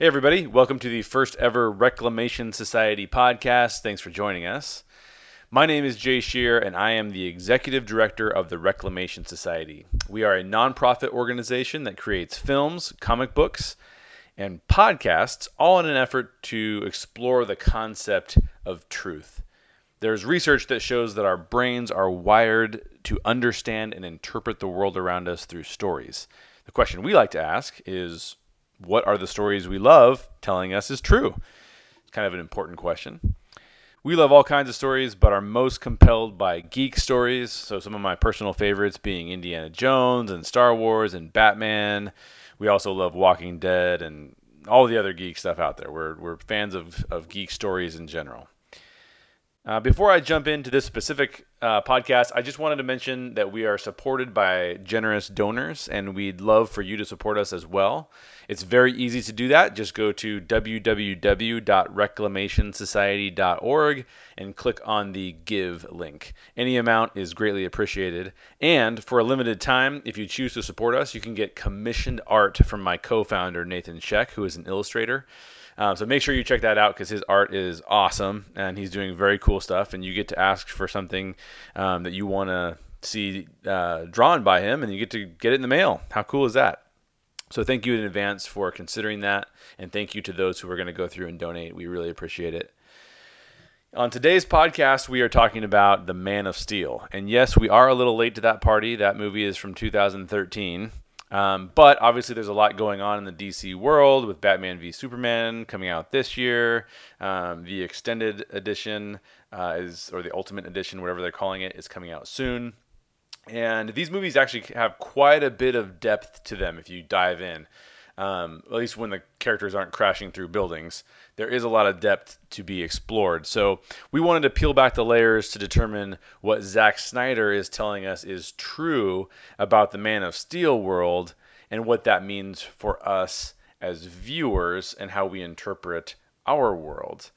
Hey, everybody. Welcome to the first ever Reclamation Society podcast. Thanks for joining us. My name is Jay Shear, and I am the executive director of the Reclamation Society. We are a nonprofit organization that creates films, comic books, and podcasts, all in an effort to explore the concept of truth. There's research that shows that our brains are wired to understand and interpret the world around us through stories. The question we like to ask is what are the stories we love telling us is true? It's kind of an important question. We love all kinds of stories, but are most compelled by geek stories. So, some of my personal favorites being Indiana Jones and Star Wars and Batman. We also love Walking Dead and all the other geek stuff out there. We're, we're fans of, of geek stories in general. Uh, before I jump into this specific uh, podcast, I just wanted to mention that we are supported by generous donors, and we'd love for you to support us as well. It's very easy to do that. Just go to www.reclamationsociety.org and click on the Give link. Any amount is greatly appreciated. And for a limited time, if you choose to support us, you can get commissioned art from my co founder, Nathan Sheck, who is an illustrator. Um, so make sure you check that out because his art is awesome and he's doing very cool stuff. And you get to ask for something um, that you want to see uh, drawn by him, and you get to get it in the mail. How cool is that? So thank you in advance for considering that, and thank you to those who are going to go through and donate. We really appreciate it. On today's podcast, we are talking about The Man of Steel. And yes, we are a little late to that party. That movie is from 2013. Um, but obviously, there's a lot going on in the DC world with Batman v Superman coming out this year. Um, the extended edition uh, is, or the Ultimate Edition, whatever they're calling it, is coming out soon. And these movies actually have quite a bit of depth to them if you dive in. Um, at least when the characters aren't crashing through buildings, there is a lot of depth to be explored. So we wanted to peel back the layers to determine what Zack Snyder is telling us is true about the Man of Steel world and what that means for us as viewers and how we interpret our world.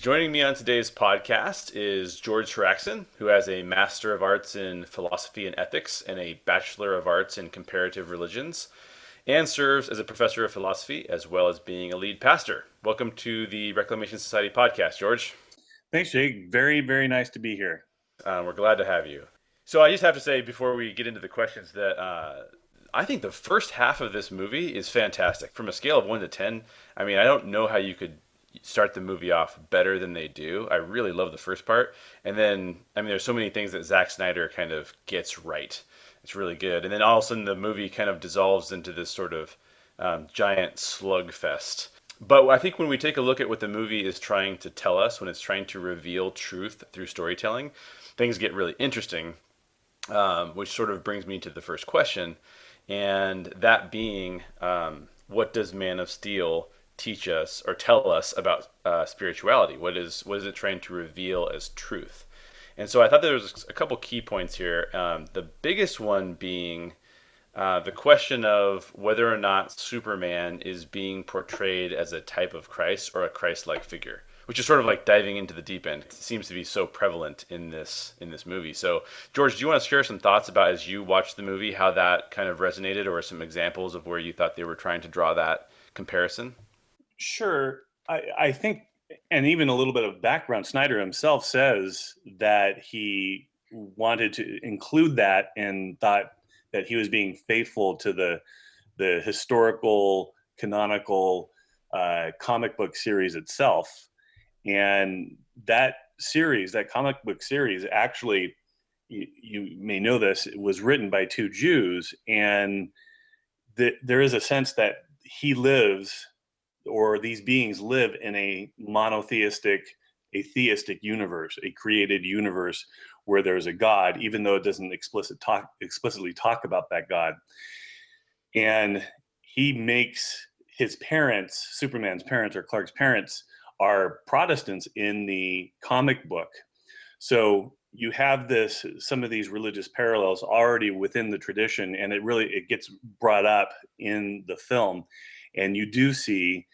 Joining me on today's podcast is George Charaxon, who has a Master of Arts in Philosophy and Ethics and a Bachelor of Arts in Comparative Religions and serves as a professor of philosophy as well as being a lead pastor. Welcome to the Reclamation Society podcast, George. Thanks, Jake. Very, very nice to be here. Uh, we're glad to have you. So, I just have to say before we get into the questions that uh, I think the first half of this movie is fantastic. From a scale of one to 10, I mean, I don't know how you could start the movie off better than they do. I really love the first part. And then, I mean, there's so many things that Zack Snyder kind of gets right it's really good. And then all of a sudden the movie kind of dissolves into this sort of um, giant slugfest. But I think when we take a look at what the movie is trying to tell us, when it's trying to reveal truth through storytelling, things get really interesting, um, which sort of brings me to the first question. And that being, um, what does Man of Steel teach us or tell us about uh, spirituality? What is what is it trying to reveal as truth? And so I thought there was a couple key points here. Um, the biggest one being uh, the question of whether or not Superman is being portrayed as a type of Christ or a Christ-like figure, which is sort of like diving into the deep end. It seems to be so prevalent in this in this movie. So, George, do you want to share some thoughts about as you watched the movie how that kind of resonated, or some examples of where you thought they were trying to draw that comparison? Sure. I, I think and even a little bit of background, Snyder himself says that he wanted to include that and thought that he was being faithful to the the historical canonical uh, comic book series itself and that series that comic book series actually you, you may know this was written by two jews and the, there is a sense that he lives or these beings live in a monotheistic, a theistic universe, a created universe where there's a God, even though it doesn't explicit talk, explicitly talk about that God. And he makes his parents, Superman's parents or Clark's parents, are Protestants in the comic book. So you have this some of these religious parallels already within the tradition and it really it gets brought up in the film and you do see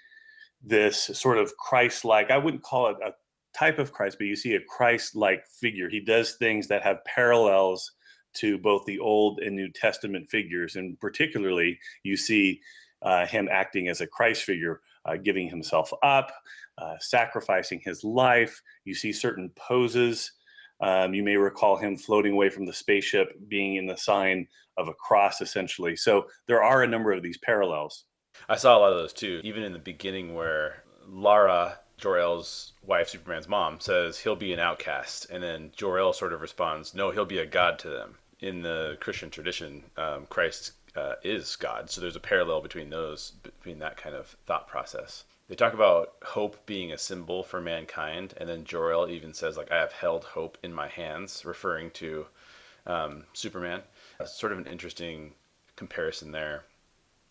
this sort of Christ-like. I wouldn't call it a type of Christ, but you see a Christ-like figure. He does things that have parallels to both the Old and New Testament figures, and particularly you see uh, him acting as a Christ figure uh, giving himself up, uh, sacrificing his life. You see certain poses. Um, you may recall him floating away from the spaceship, being in the sign of a cross, essentially. So there are a number of these parallels. I saw a lot of those too, even in the beginning where Lara, Jor-El's wife, Superman's mom, says he'll be an outcast, and then Jor-El sort of responds, "No, he'll be a god to them." In the Christian tradition, um, Christ uh, is God, so there's a parallel between those, between that kind of thought process. They talk about hope being a symbol for mankind, and then Jor-El even says, "Like I have held hope in my hands," referring to um, Superman. That's sort of an interesting comparison there.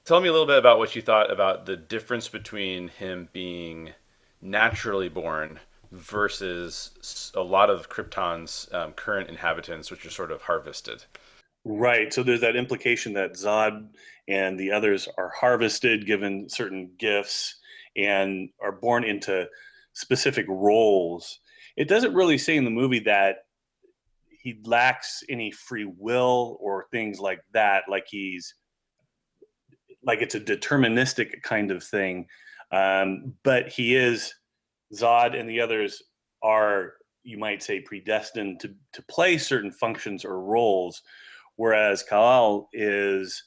Tell me a little bit about what you thought about the difference between him being naturally born versus a lot of Krypton's um, current inhabitants, which are sort of harvested. Right. So there's that implication that Zod and the others are harvested, given certain gifts, and are born into specific roles. It doesn't really say in the movie that he lacks any free will or things like that, like he's like it's a deterministic kind of thing. Um, but he is Zod and the others are, you might say, predestined to to play certain functions or roles, whereas Kal-El is,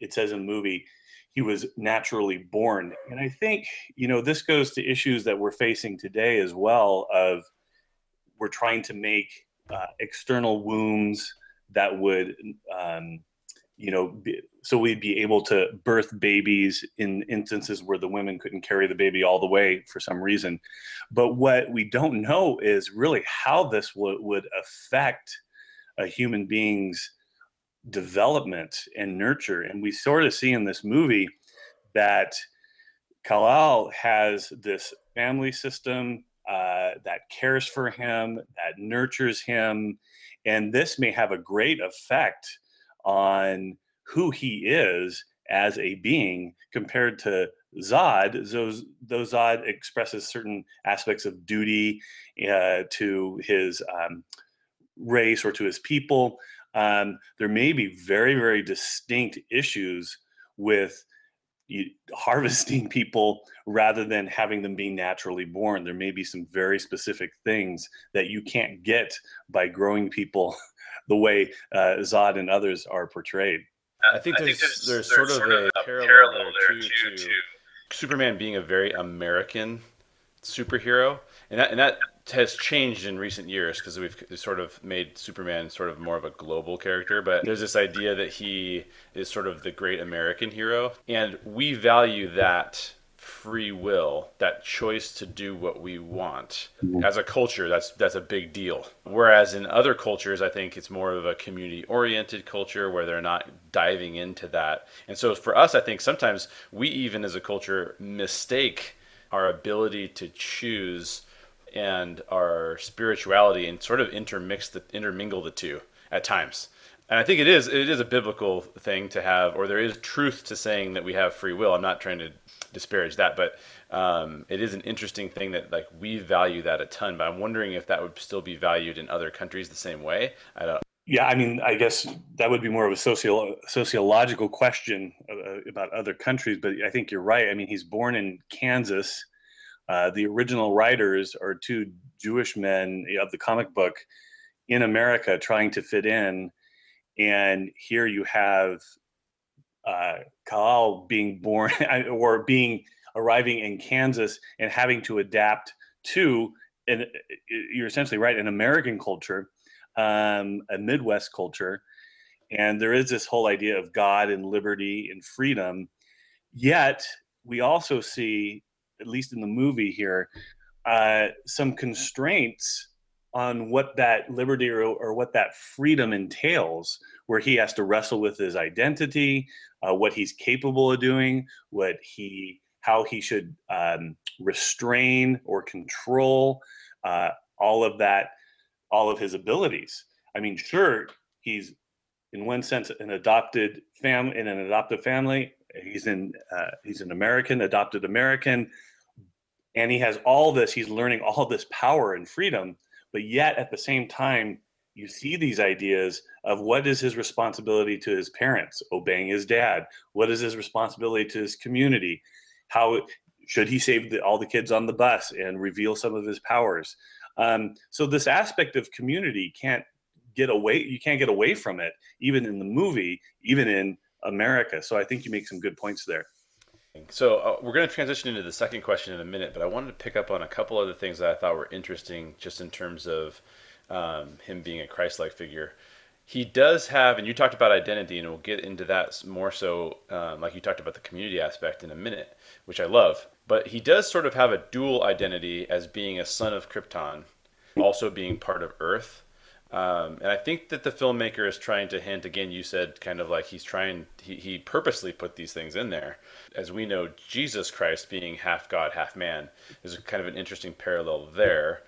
it says in the movie, he was naturally born. And I think you know this goes to issues that we're facing today as well. Of we're trying to make uh, external wombs that would um, you know, be, so we'd be able to birth babies in instances where the women couldn't carry the baby all the way for some reason. But what we don't know is really how this w- would affect a human being's development and nurture. And we sort of see in this movie that Kal-El has this family system uh, that cares for him, that nurtures him. And this may have a great effect on who he is as a being compared to Zod. Those, Zod expresses certain aspects of duty uh, to his um, race or to his people. Um, there may be very, very distinct issues with harvesting people rather than having them be naturally born. There may be some very specific things that you can't get by growing people the way uh, Zod and others are portrayed. I think there's, I think there's, there's, sort, of, a, a parallel, parallel there to, to, to, Superman being a very American superhero, and that and that has changed in recent years because we've sort of made Superman sort of more of a global character. But there's this idea that he is sort of the great American hero, and we value that free will, that choice to do what we want. Mm-hmm. As a culture, that's that's a big deal. Whereas in other cultures, I think it's more of a community-oriented culture where they're not diving into that. And so for us, I think sometimes we even as a culture mistake our ability to choose and our spirituality and sort of intermix the intermingle the two at times and I think it is it is a biblical thing to have, or there is truth to saying that we have free will. I'm not trying to disparage that, but um, it is an interesting thing that like we value that a ton. But I'm wondering if that would still be valued in other countries the same way. I don't. Yeah, I mean, I guess that would be more of a socio- sociological question uh, about other countries, but I think you're right. I mean, he's born in Kansas. Uh, the original writers are two Jewish men of the comic book in America trying to fit in and here you have uh, being born or being arriving in Kansas and having to adapt to, and you're essentially right, an American culture, um, a Midwest culture, and there is this whole idea of God and liberty and freedom. Yet we also see, at least in the movie here, uh, some constraints on what that liberty or, or, what that freedom entails, where he has to wrestle with his identity, uh, what he's capable of doing, what he, how he should um, restrain or control uh, all of that, all of his abilities. I mean, sure, he's in one sense an adopted family in an adoptive family. He's in uh, he's an American, adopted American, and he has all this. He's learning all this power and freedom but yet at the same time you see these ideas of what is his responsibility to his parents obeying his dad what is his responsibility to his community how should he save the, all the kids on the bus and reveal some of his powers? Um, so this aspect of community can't get away. You can't get away from it, even in the movie, even in America. So I think you make some good points there. So uh, we're going to transition into the second question in a minute, but I wanted to pick up on a couple other things that I thought were interesting, just in terms of um, him being a Christ-like figure. He does have, and you talked about identity, and we'll get into that more so, um, like you talked about the community aspect in a minute, which I love. But he does sort of have a dual identity as being a son of Krypton, also being part of Earth. Um, and I think that the filmmaker is trying to hint again. You said kind of like he's trying. He, he purposely put these things in there, as we know. Jesus Christ being half God, half man is kind of an interesting parallel there.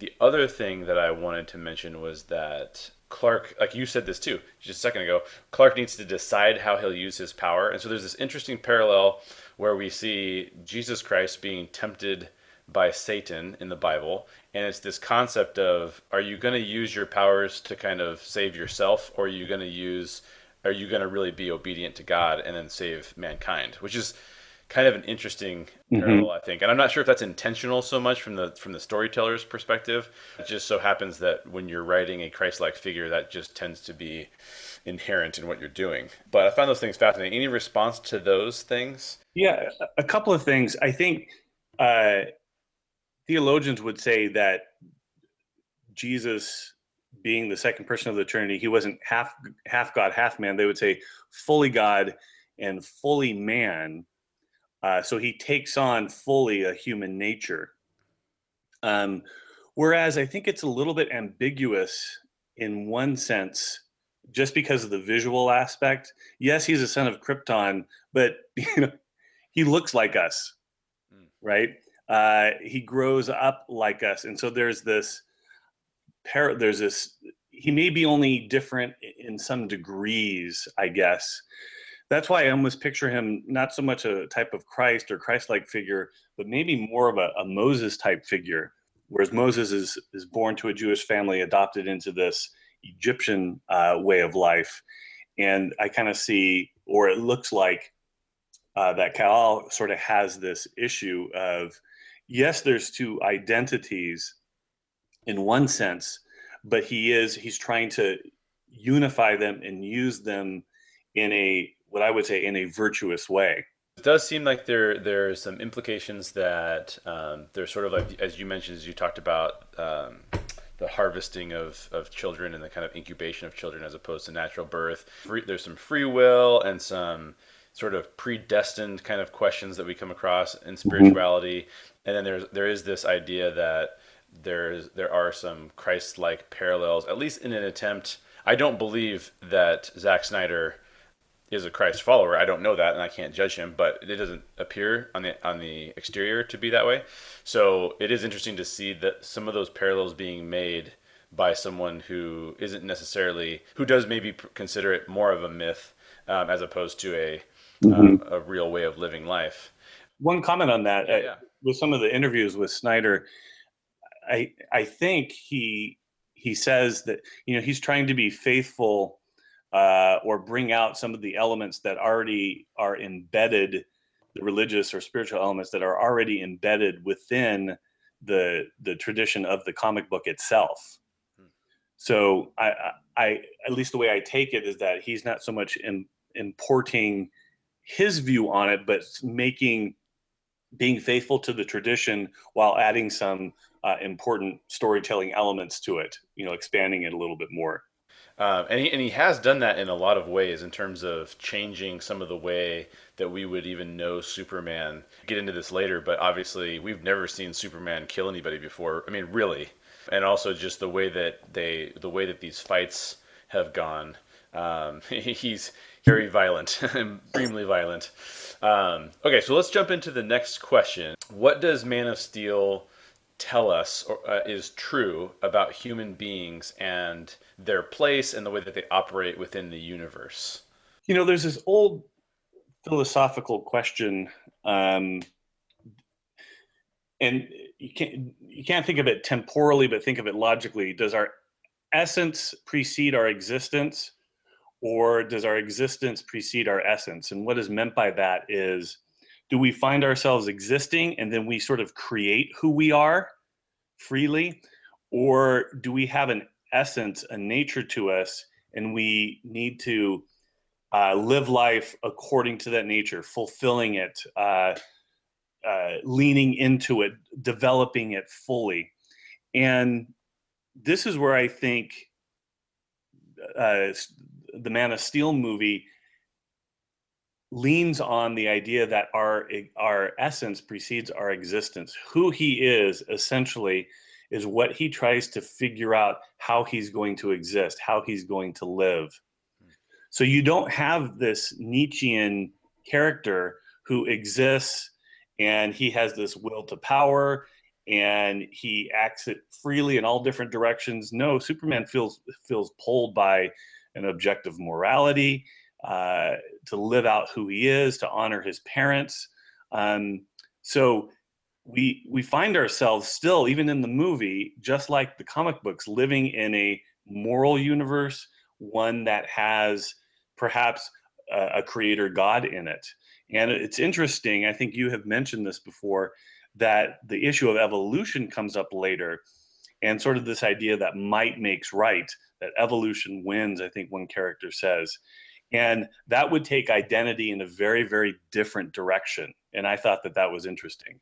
The other thing that I wanted to mention was that Clark, like you said this too, just a second ago, Clark needs to decide how he'll use his power, and so there's this interesting parallel where we see Jesus Christ being tempted by Satan in the Bible. And it's this concept of are you going to use your powers to kind of save yourself or are you going to use are you going to really be obedient to God and then save mankind, which is kind of an interesting mm-hmm. I think. And I'm not sure if that's intentional so much from the from the storyteller's perspective. It just so happens that when you're writing a Christ-like figure, that just tends to be inherent in what you're doing. But I found those things fascinating. Any response to those things? Yeah, a couple of things. I think uh, theologians would say that Jesus being the second person of the Trinity, he wasn't half half God, half man. They would say fully God and fully man. Uh, so he takes on fully a human nature. Um, whereas I think it's a little bit ambiguous in one sense, just because of the visual aspect. Yes, he's a son of Krypton, but you know, he looks like us, mm. right? Uh, he grows up like us, and so there's this. Par- there's this. He may be only different in some degrees, I guess. That's why I almost picture him not so much a type of Christ or Christ-like figure, but maybe more of a, a Moses type figure. Whereas Moses is is born to a Jewish family, adopted into this Egyptian uh, way of life, and I kind of see, or it looks like, uh, that Kal sort of has this issue of yes, there's two identities in one sense, but he is he's trying to unify them and use them in a what I would say in a virtuous way. It does seem like there there's some implications that um, there's sort of like as you mentioned as you talked about um, the harvesting of, of children and the kind of incubation of children as opposed to natural birth. Free, there's some free will and some sort of predestined kind of questions that we come across in spirituality. And then there's there is this idea that there's there are some Christ-like parallels, at least in an attempt. I don't believe that Zack Snyder is a Christ follower. I don't know that, and I can't judge him, but it doesn't appear on the on the exterior to be that way. So it is interesting to see that some of those parallels being made by someone who isn't necessarily who does maybe consider it more of a myth um, as opposed to a mm-hmm. um, a real way of living life. One comment on that. Yeah, yeah with some of the interviews with Snyder, I I think he he says that you know he's trying to be faithful uh, or bring out some of the elements that already are embedded, the religious or spiritual elements that are already embedded within the the tradition of the comic book itself. Hmm. So I, I, at least the way I take it is that he's not so much in, importing his view on it, but making being faithful to the tradition while adding some uh, important storytelling elements to it, you know, expanding it a little bit more. Um, and, he, and he has done that in a lot of ways in terms of changing some of the way that we would even know Superman. Get into this later, but obviously we've never seen Superman kill anybody before. I mean, really, and also just the way that they, the way that these fights have gone. Um, he's very violent, extremely violent. Um, okay, so let's jump into the next question. What does Man of Steel tell us or, uh, is true about human beings and their place and the way that they operate within the universe? You know, there's this old philosophical question, um, and you can't you can't think of it temporally, but think of it logically. Does our essence precede our existence? or does our existence precede our essence? And what is meant by that is do we find ourselves existing and then we sort of create who we are freely? Or do we have an essence, a nature to us, and we need to uh, live life according to that nature, fulfilling it, uh, uh, leaning into it, developing it fully? And this is where I think uh, the Man of Steel movie leans on the idea that our our essence precedes our existence. Who he is essentially is what he tries to figure out how he's going to exist, how he's going to live. Hmm. So you don't have this Nietzschean character who exists and he has this will to power and he acts it freely in all different directions. No, Superman feels feels pulled by an objective morality uh, to live out who he is, to honor his parents. Um, so we we find ourselves still, even in the movie, just like the comic books, living in a moral universe, one that has perhaps a, a creator God in it. And it's interesting. I think you have mentioned this before that the issue of evolution comes up later, and sort of this idea that might makes right, that evolution wins. I think one character says, and that would take identity in a very very different direction and i thought that that was interesting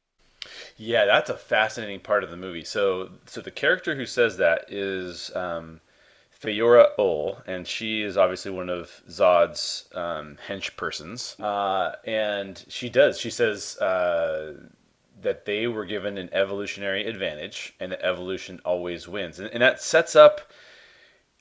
yeah that's a fascinating part of the movie so so the character who says that is um, Faora Ul, and she is obviously one of Zod's um, hench persons. Uh, and she does. She says uh, that they were given an evolutionary advantage, and that evolution always wins. And, and that sets up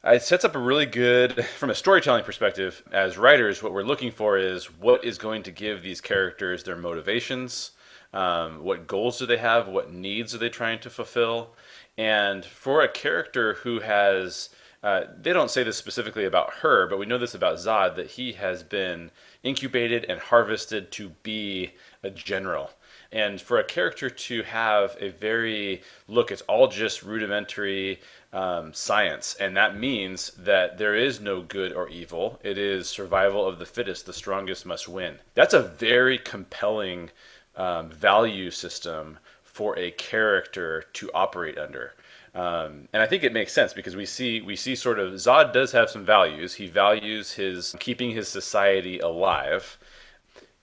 it sets up a really good from a storytelling perspective as writers what we're looking for is what is going to give these characters their motivations um, what goals do they have what needs are they trying to fulfill? And for a character who has uh, they don't say this specifically about her but we know this about zod that he has been incubated and harvested to be a general and for a character to have a very look it's all just rudimentary um, science, and that means that there is no good or evil. It is survival of the fittest, the strongest must win. That's a very compelling um, value system for a character to operate under. Um, and I think it makes sense because we see we see sort of Zod does have some values. He values his keeping his society alive,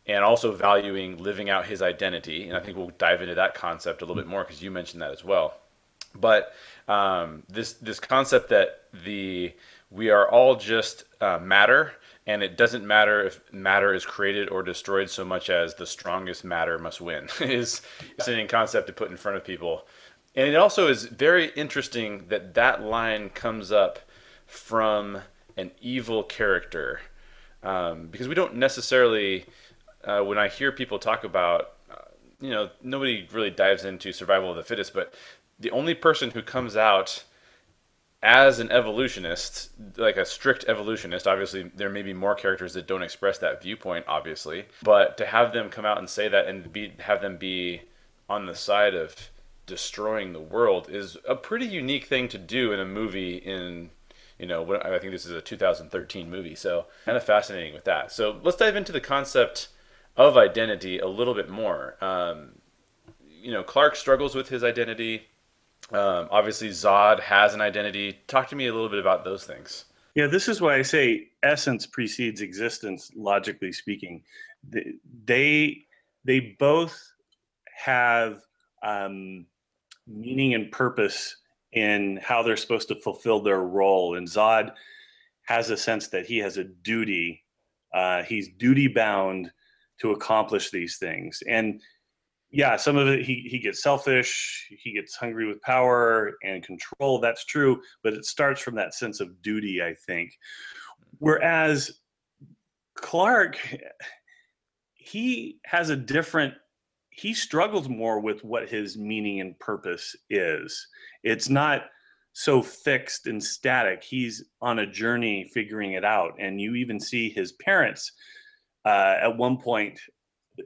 and also valuing living out his identity. And I think we'll dive into that concept a little bit more because you mentioned that as well. But um, this this concept that the we are all just uh, matter, and it doesn't matter if matter is created or destroyed so much as the strongest matter must win is a fascinating concept to put in front of people. And it also is very interesting that that line comes up from an evil character um, because we don't necessarily uh, when I hear people talk about uh, you know nobody really dives into survival of the fittest but the only person who comes out as an evolutionist, like a strict evolutionist, obviously there may be more characters that don't express that viewpoint, obviously, but to have them come out and say that and be have them be on the side of destroying the world is a pretty unique thing to do in a movie in you know I think this is a 2013 movie, so kind of fascinating with that. So let's dive into the concept of identity a little bit more. Um, you know, Clark struggles with his identity um, obviously, Zod has an identity. Talk to me a little bit about those things. Yeah, this is why I say essence precedes existence. Logically speaking, they they both have um, meaning and purpose in how they're supposed to fulfill their role. And Zod has a sense that he has a duty. Uh, he's duty bound to accomplish these things, and yeah, some of it he he gets selfish, he gets hungry with power and control. That's true, but it starts from that sense of duty, I think. Whereas Clark, he has a different. He struggles more with what his meaning and purpose is. It's not so fixed and static. He's on a journey figuring it out, and you even see his parents uh, at one point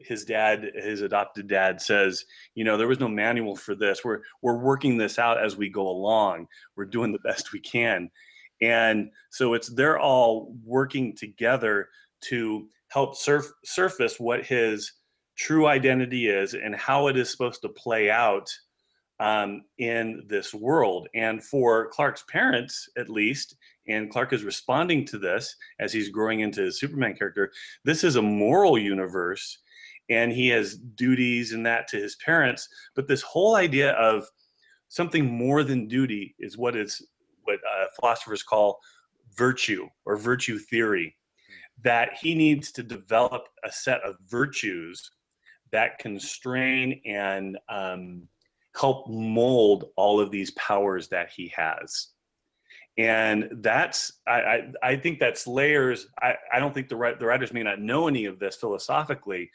his dad his adopted dad says you know there was no manual for this. We're we're working this out as we go along. We're doing the best we can. And so it's they're all working together to help surf, surface what his true identity is and how it is supposed to play out um, in this world. And for Clark's parents, at least, and Clark is responding to this as he's growing into his Superman character. This is a moral universe, and he has duties and that to his parents. But this whole idea of something more than duty is what is what uh, philosophers call virtue or virtue theory. That he needs to develop a set of virtues that constrain and um, help mold all of these powers that he has and that's I, I, I think that's layers. I, I don't think the the writers may not know any of this philosophically,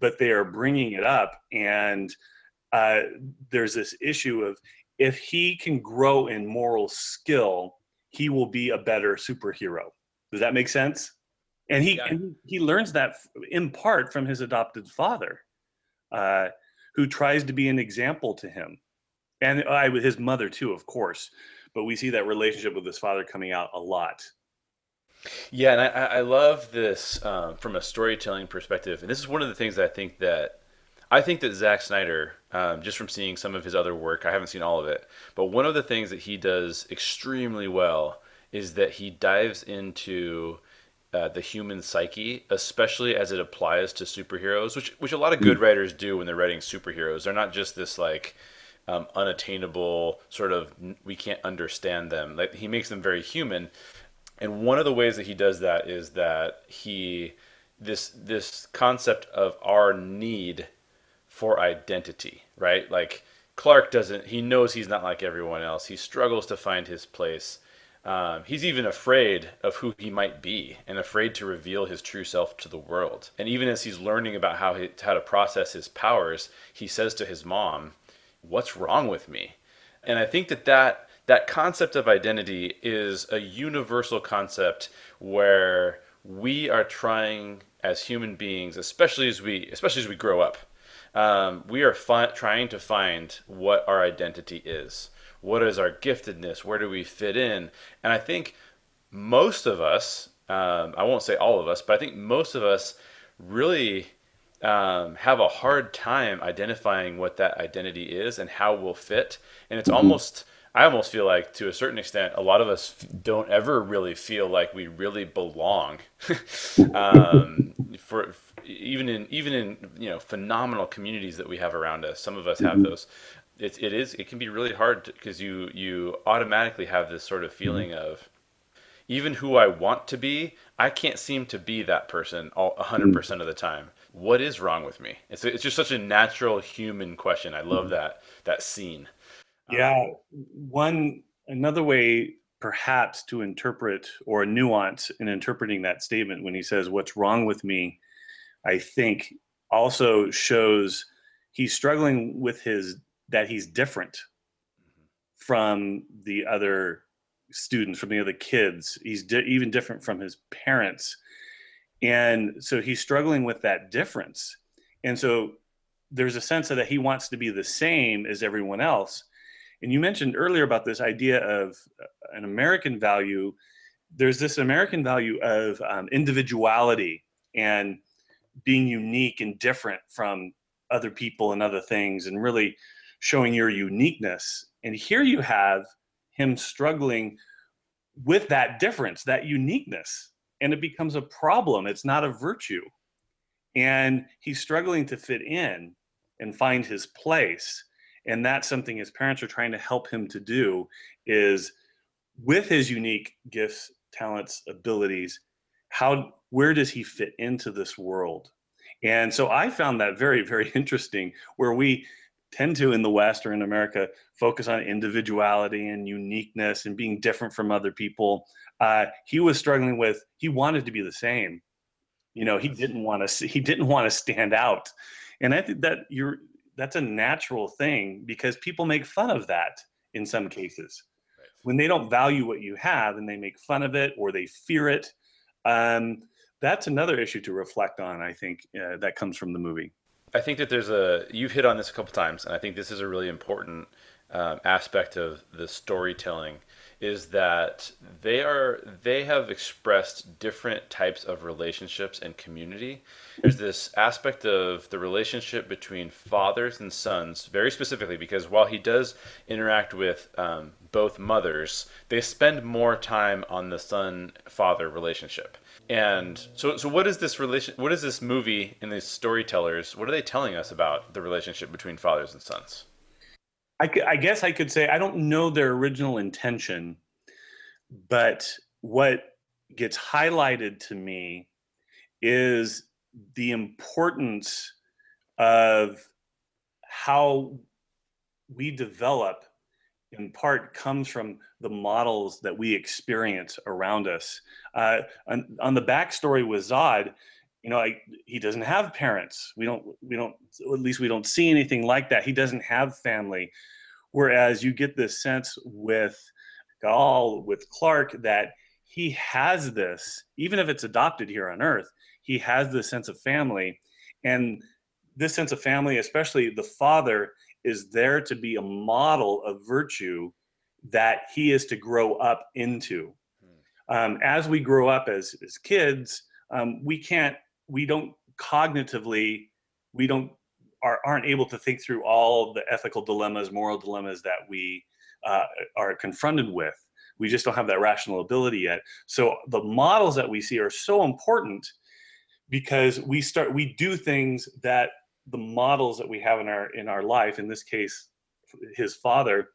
but they are bringing it up, and uh, there's this issue of if he can grow in moral skill, he will be a better superhero. Does that make sense? And he yeah. and he learns that in part from his adopted father, uh, who tries to be an example to him, and I with his mother too, of course but we see that relationship with his father coming out a lot. Yeah, and I, I love this um, from a storytelling perspective, and this is one of the things that I think that I think that Zack Snyder, um, just from seeing some of his other work, I haven't seen all of it, but one of the things that he does extremely well is that he dives into uh, the human psyche, especially as it applies to superheroes, which which a lot of good mm. writers do when they're writing superheroes. They're not just this like um, unattainable sort of we can't understand them. Like he makes them very human, and one of the ways that he does that is that he this this concept of our need for identity, right? Like Clark doesn't. He knows he's not like everyone else. He struggles to find his place. Um, he's even afraid of who he might be and afraid to reveal his true self to the world. And even as he's learning about how he, how to process his powers, he says to his mom, what's wrong with me? And I think that that that concept of identity is a universal concept where we are trying as human beings, especially as we especially as we grow up, um, we are fi- trying to find what our identity is. What is our giftedness? Where do we fit in? And I think most of us, um, I won't say all of us, but I think most of us really um, have a hard time identifying what that identity is and how we'll fit. And it's mm-hmm. almost, I almost feel like to a certain extent, a lot of us don't ever really feel like we really belong. um, for even in even in you know phenomenal communities that we have around us, some of us have mm-hmm. those. It, it is it can be really hard because you you automatically have this sort of feeling mm-hmm. of even who I want to be, I can't seem to be that person all 100% of the time what is wrong with me? It's it's just such a natural human question. I love that that scene. Yeah, um, one another way perhaps to interpret or a nuance in interpreting that statement when he says what's wrong with me, I think also shows he's struggling with his that he's different mm-hmm. from the other students from the other kids he's di- even different from his parents and so he's struggling with that difference. And so there's a sense of that he wants to be the same as everyone else. And you mentioned earlier about this idea of uh, an American value. There's this American value of um, individuality and being unique and different from other people and other things and really showing your uniqueness. And here you have him struggling with that difference, that uniqueness and it becomes a problem. It's not a virtue. And he's struggling to fit in and find his place. And that's something his parents are trying to help him to do is with his unique gifts, talents, abilities, how where does he fit into this world? And so I found that very, very interesting where we tend to in the West or in America focus on individuality and uniqueness and being different from other people. Uh, he was struggling with he wanted to be the same. You know, he didn't want to he didn't want to stand out, and I think that you're that's a natural thing because people make fun of that in some cases right. when they don't value what you have and they make fun of it or they fear it. Um, that's another issue to reflect on. I think uh, that comes from the movie. I think that there's a you've hit on this a couple times, and I think this is a really important um, aspect of the storytelling is that they are they have expressed different types of relationships and community. There's this aspect of the relationship between fathers and sons, very specifically, because while he does interact with um, both mothers, they spend more time on the son-father relationship. And so, so what is this relation? What is this movie and these storytellers? What are they telling us about the relationship between fathers and sons? I, I guess I could say I don't know their original intention, but what gets highlighted to me is the importance of how we develop in part comes from the models that we experience around us. Uh, on, on, the backstory with Zod, you know, I, he doesn't have parents. We don't, we don't, at least we don't see anything like that. He doesn't have family. Whereas you get this sense with Kal, with Clark, that he has this, even if it's adopted here on Earth, he has this sense of family. And this sense of family, especially the father, is there to be a model of virtue that he is to grow up into. Hmm. Um, as we grow up as, as kids, um, we can't we don't cognitively we don't are, aren't able to think through all the ethical dilemmas moral dilemmas that we uh, are confronted with we just don't have that rational ability yet so the models that we see are so important because we start we do things that the models that we have in our in our life in this case his father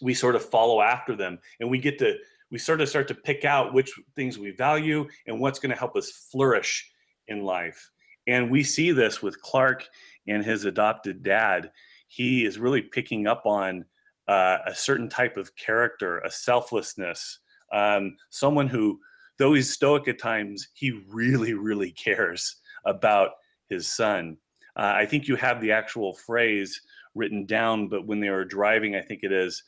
we sort of follow after them and we get to we sort of start to pick out which things we value and what's going to help us flourish in life. And we see this with Clark and his adopted dad. He is really picking up on uh, a certain type of character, a selflessness, um, someone who, though he's stoic at times, he really, really cares about his son. Uh, I think you have the actual phrase written down, but when they were driving, I think it is.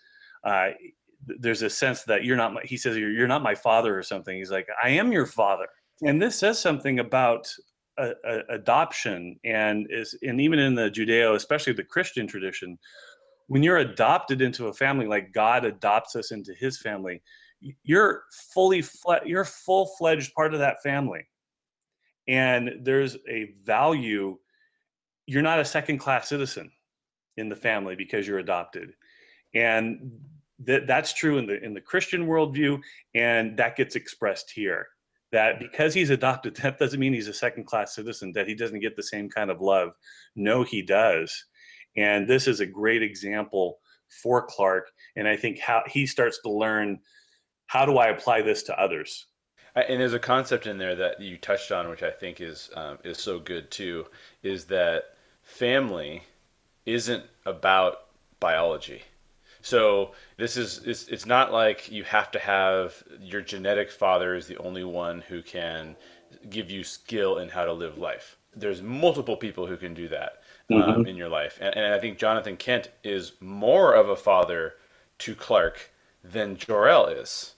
Uh, there's a sense that you're not my, he says you're, you're not my father or something. He's like i am your father. And this says something about a, a, adoption and is and even in the judeo especially the christian tradition when you're adopted into a family like god adopts us into his family you're fully fle- you're full-fledged part of that family. And there's a value you're not a second class citizen in the family because you're adopted and that that's true in the in the christian worldview and that gets expressed here that because he's adopted, that doesn't mean he's a second class citizen, that he doesn't get the same kind of love. No, he does. And this is a great example for Clark. And I think how he starts to learn how do I apply this to others? And there's a concept in there that you touched on, which I think is um, is so good too, is that family isn't about biology so this is it's, it's not like you have to have your genetic father is the only one who can give you skill in how to live life. There's multiple people who can do that um, mm-hmm. in your life, and, and I think Jonathan Kent is more of a father to Clark than Jor-El is.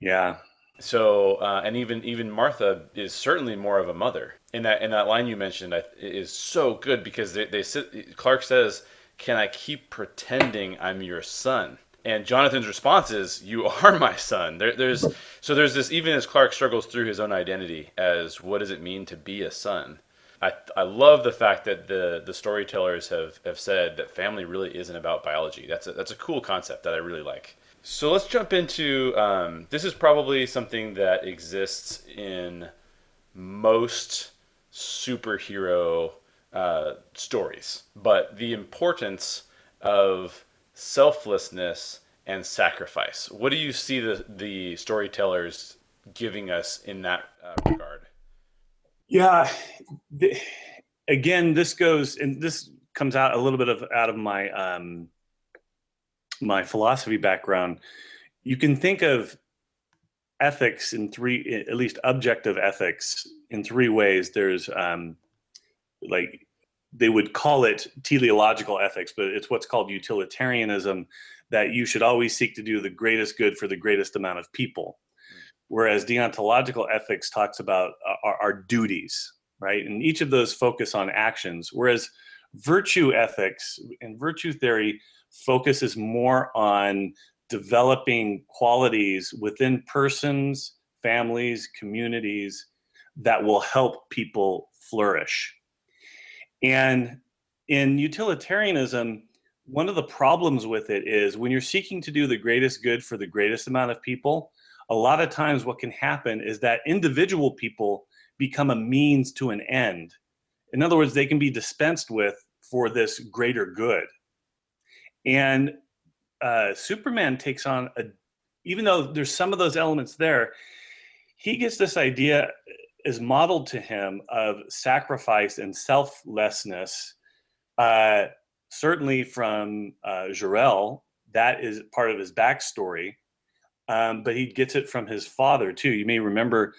Yeah. So uh, and even even Martha is certainly more of a mother. In that in that line you mentioned is so good because they, they sit, Clark says can I keep pretending I'm your son? And Jonathan's response is, "You are my son." There, there's so there's this even as Clark struggles through his own identity as what does it mean to be a son. I, I love the fact that the the storytellers have, have said that family really isn't about biology. That's a, that's a cool concept that I really like. So let's jump into um, this is probably something that exists in most superhero uh, stories, but the importance of selflessness and sacrifice. What do you see the the storytellers giving us in that uh, regard? Yeah, the, again, this goes and this comes out a little bit of out of my um, my philosophy background. You can think of ethics in three, at least objective ethics, in three ways. There's um, like they would call it teleological ethics, but it's what's called utilitarianism that you should always seek to do the greatest good for the greatest amount of people. Whereas deontological ethics talks about our, our duties, right? And each of those focus on actions. Whereas virtue ethics and virtue theory focuses more on developing qualities within persons, families, communities that will help people flourish. And in utilitarianism, one of the problems with it is when you're seeking to do the greatest good for the greatest amount of people, a lot of times what can happen is that individual people become a means to an end. In other words, they can be dispensed with for this greater good. And uh, Superman takes on a, even though there's some of those elements there, he gets this idea is modeled to him of sacrifice and selflessness. Uh, certainly from uh, Jor-El, that is part of his backstory. Um, but he gets it from his father too. You may remember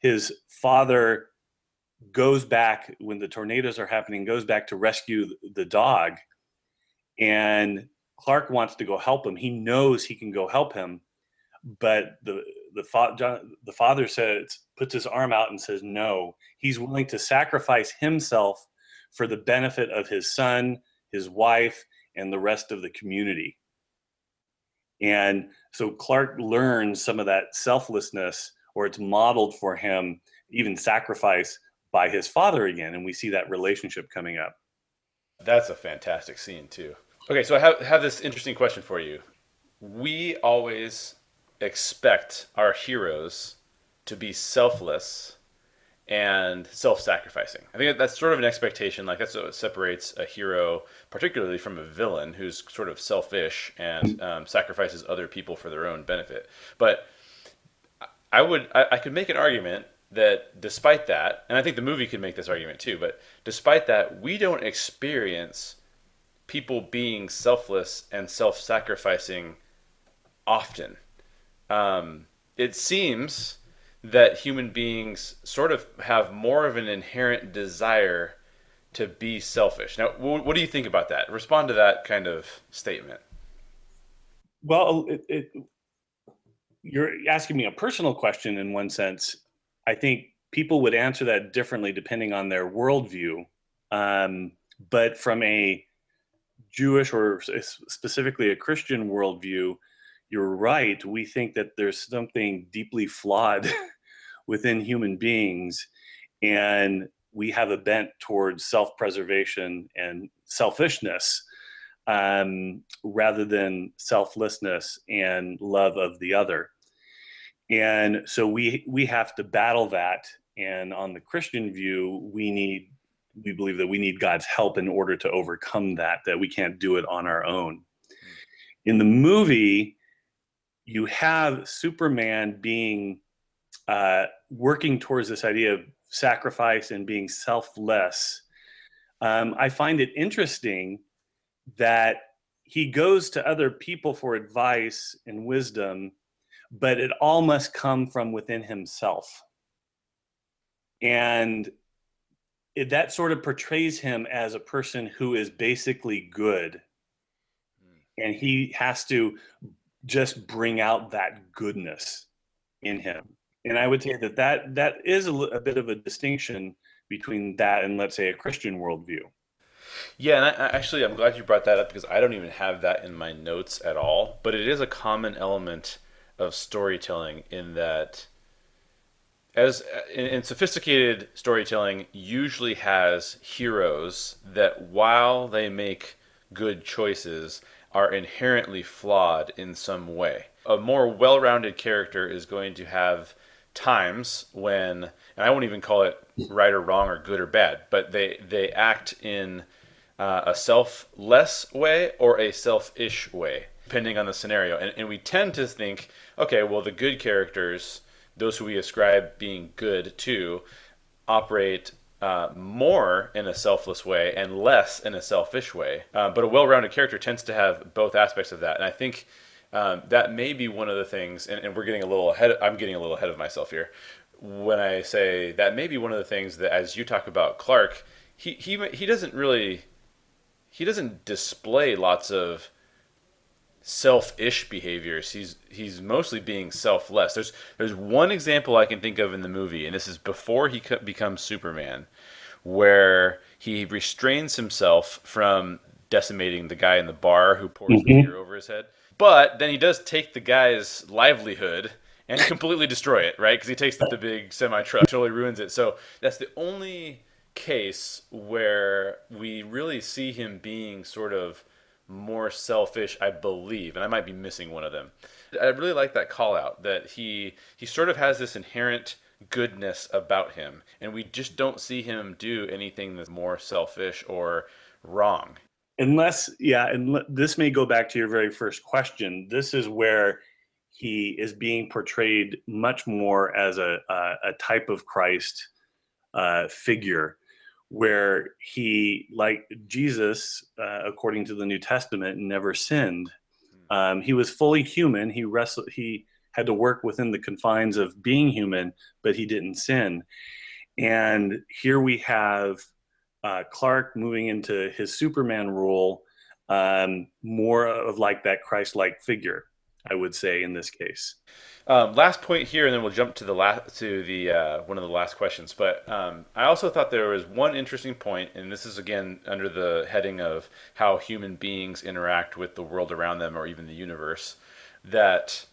his father goes back when the tornadoes are happening, goes back to rescue the dog, and Clark wants to go help him. He knows he can go help him, but the the, fa- John, the father says puts his arm out and says no. He's willing to sacrifice himself for the benefit of his son, his wife, and the rest of the community. And so Clark learns some of that selflessness, or it's modeled for him, even sacrifice by his father again. And we see that relationship coming up. That's a fantastic scene, too. Okay, so I have, have this interesting question for you. We always expect our heroes to be selfless and self-sacrificing. I think that's sort of an expectation. Like that's what separates a hero, particularly from a villain, who's sort of selfish and um, sacrifices other people for their own benefit. But I would, I, I could make an argument that despite that, and I think the movie could make this argument too. But despite that, we don't experience people being selfless and self-sacrificing often. Um, it seems that human beings sort of have more of an inherent desire to be selfish. Now, what do you think about that? Respond to that kind of statement. Well, it, it, you're asking me a personal question in one sense. I think people would answer that differently depending on their worldview. Um, but from a Jewish or specifically a Christian worldview, you're right. We think that there's something deeply flawed within human beings, and we have a bent towards self preservation and selfishness um, rather than selflessness and love of the other. And so we we have to battle that. And on the Christian view, we need we believe that we need God's help in order to overcome that. That we can't do it on our own. In the movie, you have Superman being uh, working towards this idea of sacrifice and being selfless. Um, I find it interesting that he goes to other people for advice and wisdom, but it all must come from within himself. And it, that sort of portrays him as a person who is basically good. Hmm. And he has to just bring out that goodness in him. And I would say that that, that is a, a bit of a distinction between that and, let's say, a Christian worldview. Yeah, and I, actually, I'm glad you brought that up because I don't even have that in my notes at all. But it is a common element of storytelling in that, as in, in sophisticated storytelling, usually has heroes that while they make good choices, are inherently flawed in some way. A more well rounded character is going to have times when, and I won't even call it right or wrong or good or bad, but they, they act in uh, a selfless way or a selfish way, depending on the scenario. And, and we tend to think, okay, well, the good characters, those who we ascribe being good to, operate uh, more in a selfless way and less in a selfish way. Uh, but a well-rounded character tends to have both aspects of that, and I think um, that may be one of the things. And, and, we're getting a little ahead. I'm getting a little ahead of myself here when I say that may be one of the things that, as you talk about Clark, he he he doesn't really he doesn't display lots of selfish behaviors. He's he's mostly being selfless. There's there's one example I can think of in the movie, and this is before he becomes Superman, where he restrains himself from decimating the guy in the bar who pours mm-hmm. the beer over his head. But then he does take the guy's livelihood and completely destroy it, right? Because he takes the, the big semi truck, totally ruins it. So that's the only case where we really see him being sort of more selfish, I believe, and I might be missing one of them. I really like that call out that he he sort of has this inherent goodness about him, and we just don't see him do anything that's more selfish or wrong. Unless, yeah, and this may go back to your very first question. This is where he is being portrayed much more as a, a, a type of Christ uh, figure where he, like Jesus, uh, according to the New Testament, never sinned. Hmm. Um, he was fully human. He wrestled. He had to work within the confines of being human, but he didn't sin. And here we have uh, Clark moving into his Superman role, um, more of like that Christ-like figure, I would say in this case. Um, last point here, and then we'll jump to the last to the uh, one of the last questions. But um, I also thought there was one interesting point, and this is again under the heading of how human beings interact with the world around them, or even the universe. That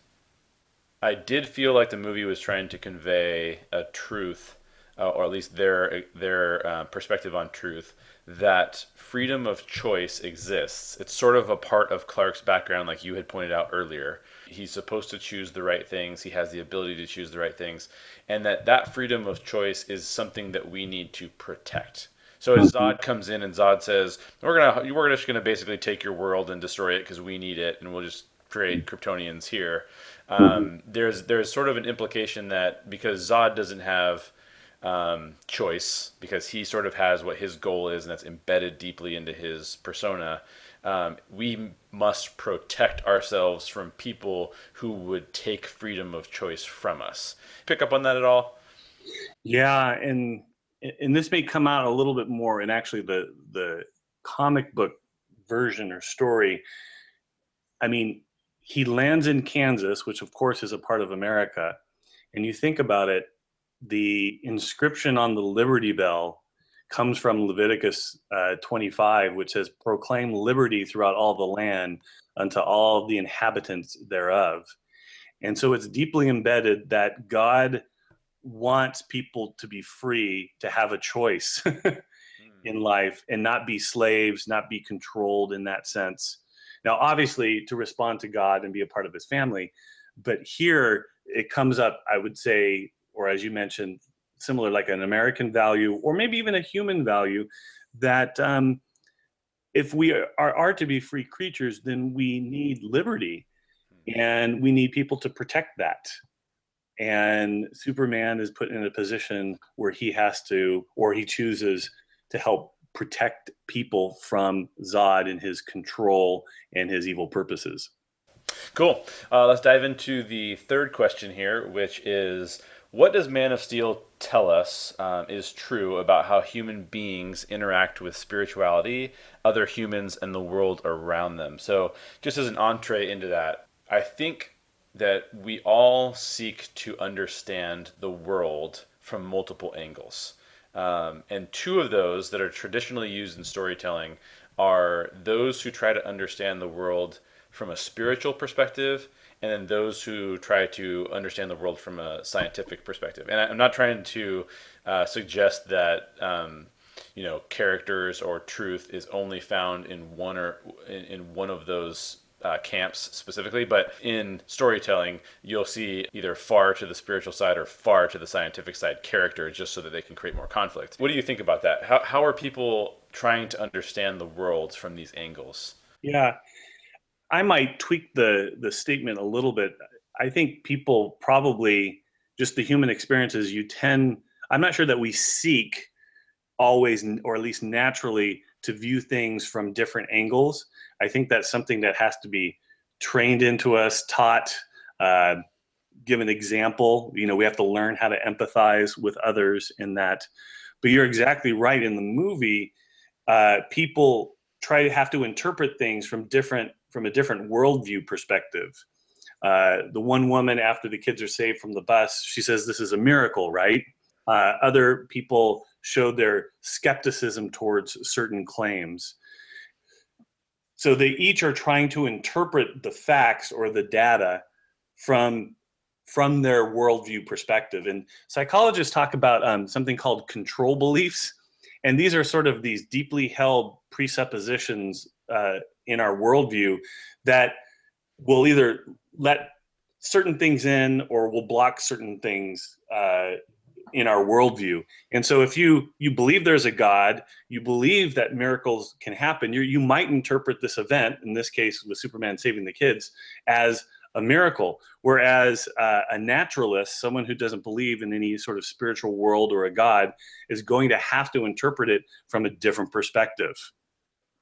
I did feel like the movie was trying to convey a truth, uh, or at least their their uh, perspective on truth, that freedom of choice exists. It's sort of a part of Clark's background, like you had pointed out earlier. He's supposed to choose the right things. He has the ability to choose the right things. And that that freedom of choice is something that we need to protect. So as zod comes in and zod says we're gonna we're just gonna basically take your world and destroy it because we need it and we'll just create kryptonians here. Um, there's there's sort of an implication that because zod doesn't have um, choice because he sort of has what his goal is and that's embedded deeply into his persona um, we must protect ourselves from people who would take freedom of choice from us. Pick up on that at all? Yeah, and and this may come out a little bit more in actually the the comic book version or story. I mean, he lands in Kansas, which of course is a part of America, and you think about it, the inscription on the Liberty Bell comes from Leviticus uh, 25, which says, Proclaim liberty throughout all the land unto all the inhabitants thereof. And so it's deeply embedded that God wants people to be free, to have a choice in life and not be slaves, not be controlled in that sense. Now, obviously, to respond to God and be a part of his family. But here it comes up, I would say, or as you mentioned, similar, like an American value or maybe even a human value, that um, if we are, are to be free creatures, then we need liberty and we need people to protect that. And Superman is put in a position where he has to, or he chooses to help protect people from Zod and his control and his evil purposes. Cool. Uh, let's dive into the third question here, which is what does Man of Steel tell us um, is true about how human beings interact with spirituality, other humans, and the world around them? So, just as an entree into that, I think that we all seek to understand the world from multiple angles. Um, and two of those that are traditionally used in storytelling are those who try to understand the world from a spiritual perspective and then those who try to understand the world from a scientific perspective. And I'm not trying to uh, suggest that um, you know characters or truth is only found in one or in, in one of those uh, camps specifically, but in storytelling, you'll see either far to the spiritual side or far to the scientific side character just so that they can create more conflict. What do you think about that? How, how are people trying to understand the world from these angles? Yeah, I might tweak the the statement a little bit. I think people probably just the human experiences you tend I'm not sure that we seek always or at least naturally to view things from different angles. I think that's something that has to be trained into us, taught, uh, give an example. You know, we have to learn how to empathize with others in that. But you're exactly right. In the movie, uh, people try to have to interpret things from different from a different worldview perspective. Uh, the one woman, after the kids are saved from the bus, she says, This is a miracle, right? Uh, other people showed their skepticism towards certain claims. So they each are trying to interpret the facts or the data from from their worldview perspective. And psychologists talk about um, something called control beliefs, and these are sort of these deeply held presuppositions uh, in our worldview that will either let certain things in or will block certain things uh, in our worldview. And so if you you believe there's a God, you believe that miracles can happen, you you might interpret this event, in this case with Superman saving the kids, as a miracle. Whereas uh, a naturalist, someone who doesn't believe in any sort of spiritual world or a God, is going to have to interpret it from a different perspective.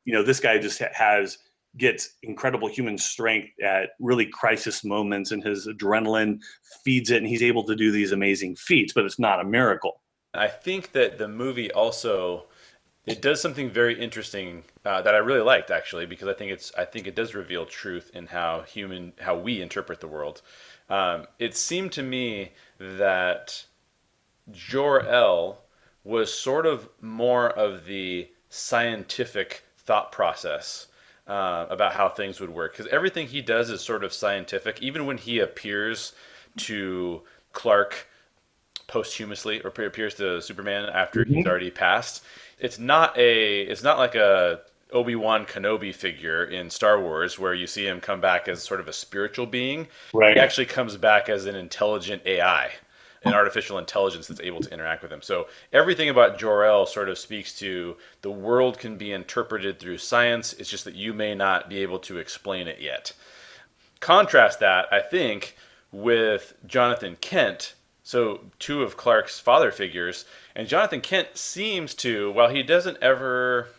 You know, this guy just has gets incredible human strength at really crisis moments and his adrenaline feeds it and he's able to do these amazing feats but it's not a miracle. I think that the movie also it does something very interesting uh, that i really liked actually because i think it's i think it does reveal truth in how human how we interpret the world. Um, it seemed to me that jor-el was sort of more of the scientific thought process uh, about how things would work because everything he does is sort of scientific. Even when he appears to Clark posthumously or appears to Superman after mm-hmm. he's already passed, it's not a it's not like a Obi Wan Kenobi figure in Star Wars, where you see him come back as sort of a spiritual being. Right. He actually comes back as an intelligent AI an artificial intelligence that's able to interact with them. So everything about Jor-El sort of speaks to the world can be interpreted through science. It's just that you may not be able to explain it yet. Contrast that, I think, with Jonathan Kent. So two of Clark's father figures, and Jonathan Kent seems to, while he doesn't ever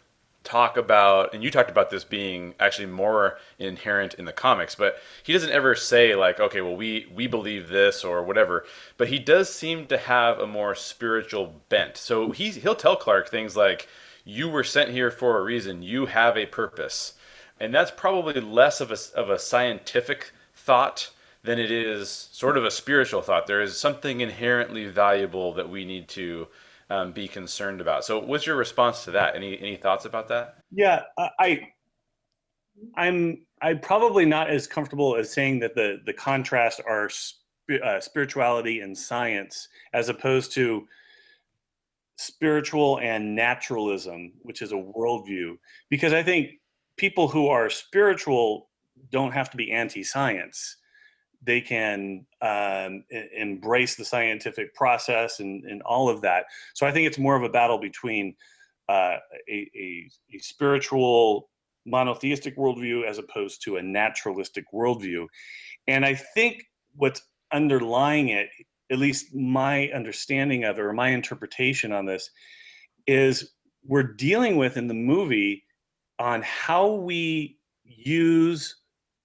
talk about and you talked about this being actually more inherent in the comics but he doesn't ever say like okay well we we believe this or whatever but he does seem to have a more spiritual bent. So he's he'll tell clark things like you were sent here for a reason. You have a purpose. And that's probably less of a, of a scientific thought than it is sort of a spiritual thought. There is something inherently valuable that we need to um, be concerned about. So, what's your response to that? Any any thoughts about that? Yeah, I I'm I'm probably not as comfortable as saying that the the contrast are uh, spirituality and science as opposed to spiritual and naturalism, which is a worldview. Because I think people who are spiritual don't have to be anti-science they can um, embrace the scientific process and, and all of that. So I think it's more of a battle between uh, a, a, a, spiritual monotheistic worldview as opposed to a naturalistic worldview. And I think what's underlying it, at least my understanding of it or my interpretation on this, is we're dealing with in the movie on how we use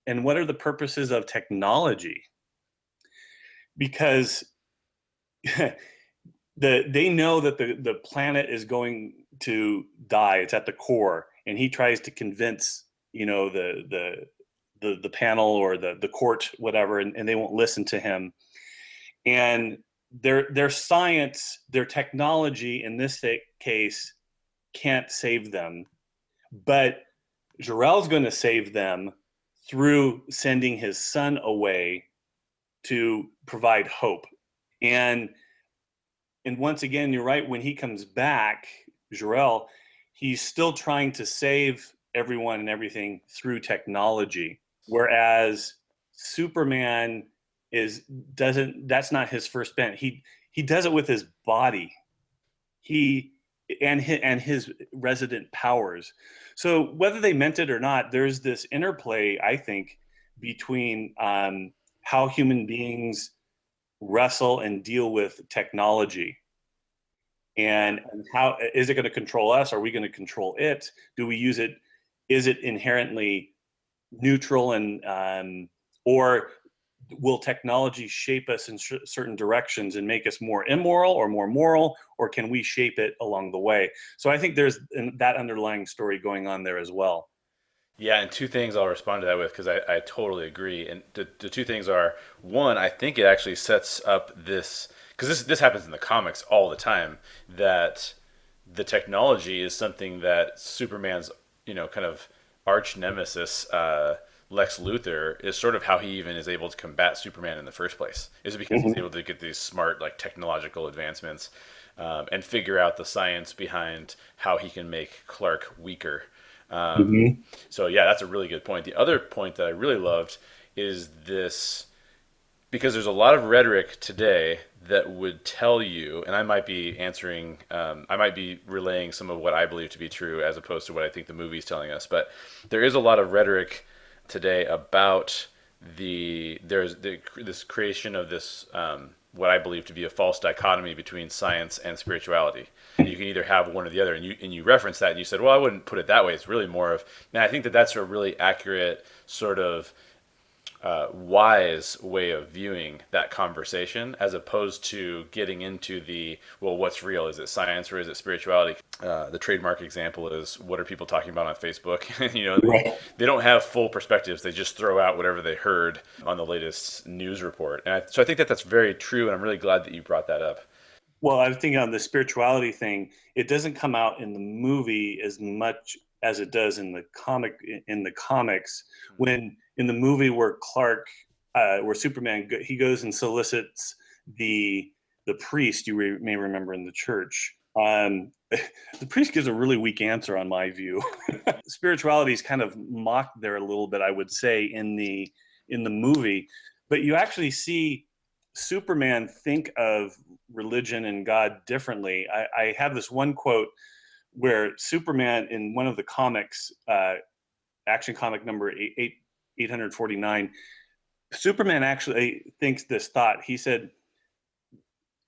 and what are the purposes of technology? Because the they know that the the planet is going to die. It's at the core and he tries to convince you know the the the, the panel or the the court whatever and, and they won't listen to him. And their their science their technology in this case can't save them. But Jor-El's going to save them through sending his son away to provide hope. And and once again, you're right. When he comes back, Jor-El, he's still trying to save everyone and everything through technology, whereas Superman is doesn't. That's not his first bent. He he does it with his body. He and his, and his resident powers. So whether they meant it or not, there's this interplay, I think, between um, how human beings wrestle and deal with technology, and, how is it going to control us? Are we going to control it? Do we use it? Is it inherently neutral and um, or will technology shape us in certain directions and make us more immoral or more moral or can we shape it along the way? So i think there's that underlying story going on there as well. Yeah and two things i'll respond to that with because I, I totally agree. And the, the two things are one i think it actually sets up this because this, this happens in the comics all the time that the technology is something that superman's you know kind of arch nemesis uh, Lex Luthor is sort of how he even is able to combat Superman in the first place. Is it because mm-hmm. he's able to get these smart like technological advancements um, and figure out the science behind how he can make Clark weaker. Um, mm-hmm. So yeah, that's a really good point. The other point that I really loved is this because there's a lot of rhetoric today that would tell you, and I might be answering, um, I might be relaying some of what I believe to be true as opposed to what I think the movie's telling us. But there is a lot of rhetoric today about the there's the, this creation of this um, what I believe to be a false dichotomy between science and spirituality. You can either have one or the other. And you and you reference that, and you said, well, I wouldn't put it that way. It's really more of, and I think that that's a really accurate sort of uh, wise way of viewing that conversation as opposed to getting into the well what's real? Is it science or is it spirituality? Uh, the trademark example is what are people talking about on facebook? You know right. they, don't have full perspectives. They just throw out whatever they heard on the latest news report. And I, so i think that that's very true and i'm really glad that you brought that up. Well i think on the spirituality thing it doesn't come out in the movie as much as it does in the comic in the comics. Hmm. when in the movie where Clark, uh, where Superman, he goes and solicits the the priest. You re- may remember in the church. Um, the priest gives a really weak answer, on my view. Spirituality is kind of mocked there a little bit, I would say, in the in the movie. But you actually see Superman think of religion and God differently. I, I have this one quote where Superman in one of the comics, uh, Action Comic number eight, eight 849 superman actually thinks this thought. He said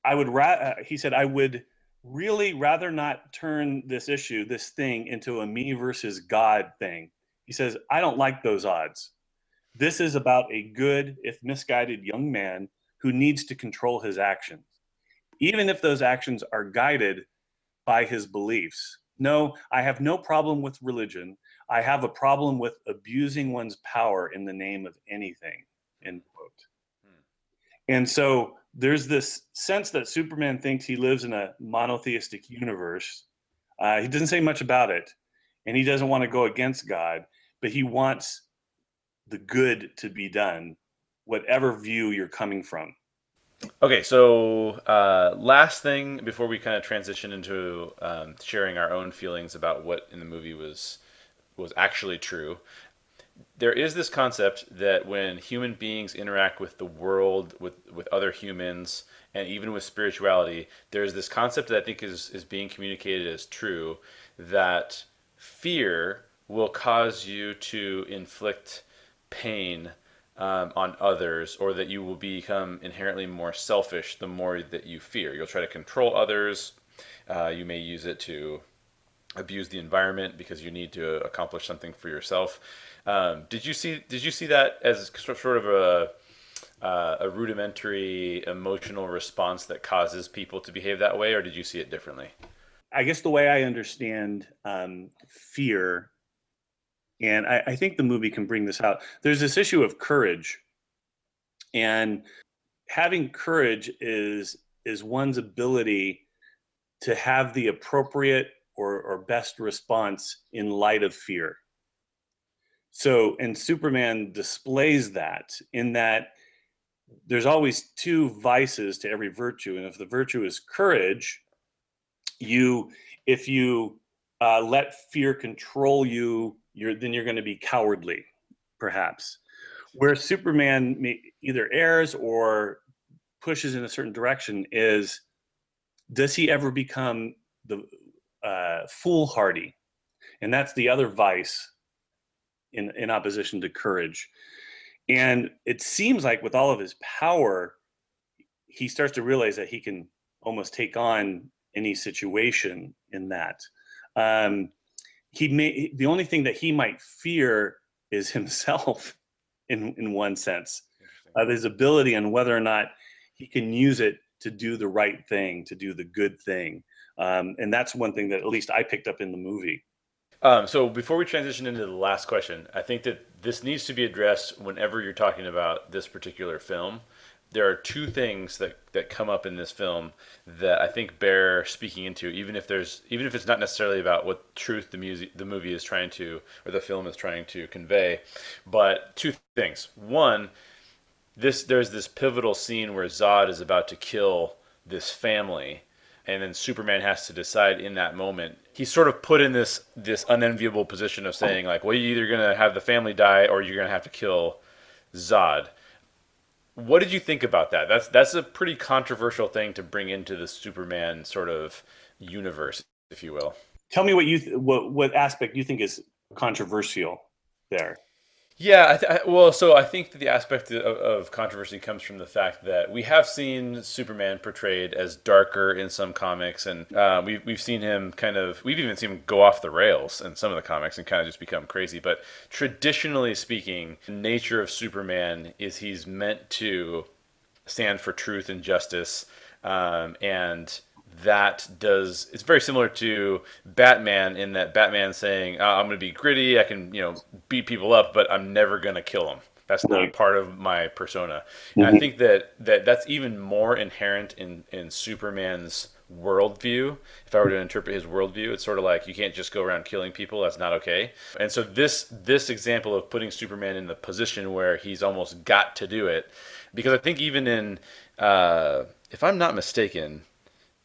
i would ra- uh, he said i would really rather not turn this issue this thing into a me versus god thing. He says i don't like those odds. This is about a good if misguided young man who needs to control his actions even if those actions are guided by his beliefs. No i have no problem with religion I have a problem with abusing one's power in the name of anything, end quote. Hmm. And so there's this sense that Superman thinks he lives in a monotheistic universe. Uh, he doesn't say much about it, and he doesn't want to go against God, but he wants the good to be done, whatever view you're coming from. Okay, so uh, last thing before we kind of transition into um, sharing our own feelings about what in the movie was was actually true. There is this concept that when human beings interact with the world, with, with other humans, and even with spirituality, there's this concept that I think is, is being communicated as true that fear will cause you to inflict pain um, on others, or that you will become inherently more selfish the more that you fear. You'll try to control others. Uh, you may use it to abuse the environment because you need to accomplish something for yourself. Um, did you see Did you see that as sort of a uh, a rudimentary emotional response that causes people to behave that way, or did you see it differently? I guess the way I understand um, fear, and I, I think the movie can bring this out. There's this issue of courage, and having courage is is one's ability to have the appropriate or, or best response in light of fear. So, and Superman displays that in that there's always two vices to every virtue. And if the virtue is courage, you, if you uh, let fear control you, you're, then you're going to be cowardly, perhaps. Where Superman either errs or pushes in a certain direction is does he ever become the uh, foolhardy, and that's the other vice in in opposition to courage. And it seems like with all of his power, he starts to realize that he can almost take on any situation in that. Um, he may the only thing that he might fear is himself, in in one sense, of his ability and whether or not he can use it to do the right thing, to do the good thing. Um, and that's one thing that at least I picked up in the movie. Um, so before we transition into the last question, I think that this needs to be addressed whenever you're talking about this particular film. there are two things that, that come up in this film that I think bear speaking into, even if there's even if it's not necessarily about what truth the music the movie is trying to or the film is trying to convey, but two things. One, this there's this pivotal scene where Zod is about to kill this family, and then Superman has to decide in that moment. He's sort of put in this this unenviable position of saying like, well, you're either gonna have the family die or you're gonna have to kill Zod what did you think about that? That's that's a pretty controversial thing to bring into the Superman sort of universe, if you will. Tell me what you th- what what aspect you think is controversial there. Yeah, I th- well, so I think that the aspect of, of, controversy comes from the fact that we have seen Superman portrayed as darker in some comics, and uh, we've we've seen him kind of we've even seen him go off the rails in some of the comics and kind of just become crazy. But traditionally speaking, the nature of Superman is he's meant to stand for truth and justice, um, and that does it's very similar to Batman in that Batman saying oh, I'm going to be gritty, I can you know beat people up, but I'm never going to kill them. That's not part of my persona. And mm-hmm. I think that, that that's even more inherent in, in Superman's worldview. If I were to interpret his worldview, it's sort of like you can't just go around killing people. That's not okay. And so this this example of putting Superman in the position where he's almost got to do it, because I think even in uh, if I'm not mistaken,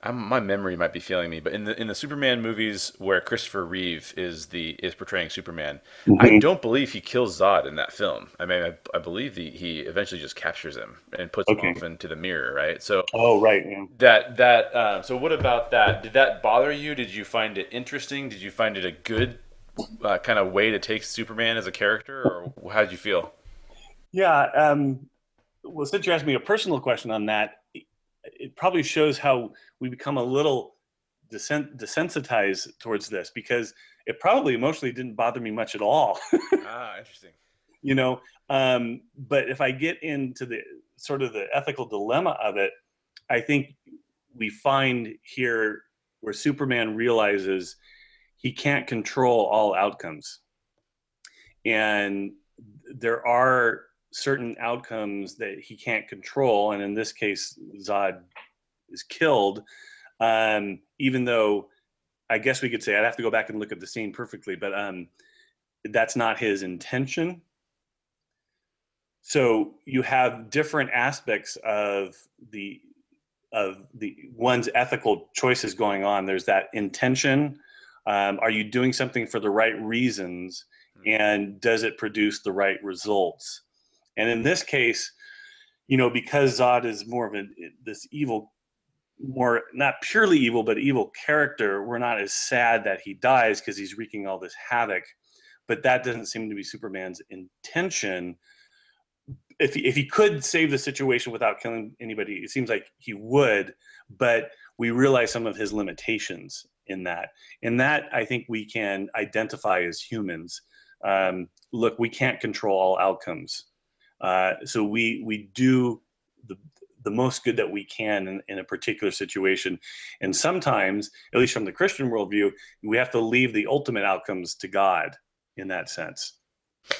I'm, my memory might be failing me, but in the in the Superman movies where Christopher Reeve is the is portraying Superman, mm-hmm. I don't believe he kills Zod in that film. I mean, I, I believe the, he eventually just captures him and puts okay. him off into the mirror, right? So, oh, right, yeah. That that uh, so what about that? Did that bother you? Did you find it interesting? Did you find it a good uh, kind of way to take Superman as a character, or how did you feel? Yeah, um, well, since you asked me a personal question on that, it probably shows how we become a little desensitized towards this because it probably emotionally didn't bother me much at all. ah, interesting. You know, um, but if I get into the sort of the ethical dilemma of it, I think we find here where Superman realizes he can't control all outcomes. And there are certain outcomes that he can't control, and in this case, Zod is killed. Um, even though I guess we could say I'd have to go back and look at the scene perfectly, but um, that's not his intention. So you have different aspects of the of the one's ethical choices going on. There's that intention. Um, are you doing something for the right reasons, hmm. and does it produce the right results? And in this case, you know, because Zod is more of a this evil, more not purely evil, but evil character, we're not as sad that he dies because he's wreaking all this havoc. But that doesn't seem to be Superman's intention. If he, if he could save the situation without killing anybody, it seems like he would. But we realize some of his limitations in that. In that, I think we can identify as humans. Um, look, we can't control all outcomes uh, so we we do the the most good that we can in, in, a particular situation. And sometimes, at least from the Christian worldview, we have to leave the ultimate outcomes to God in that sense.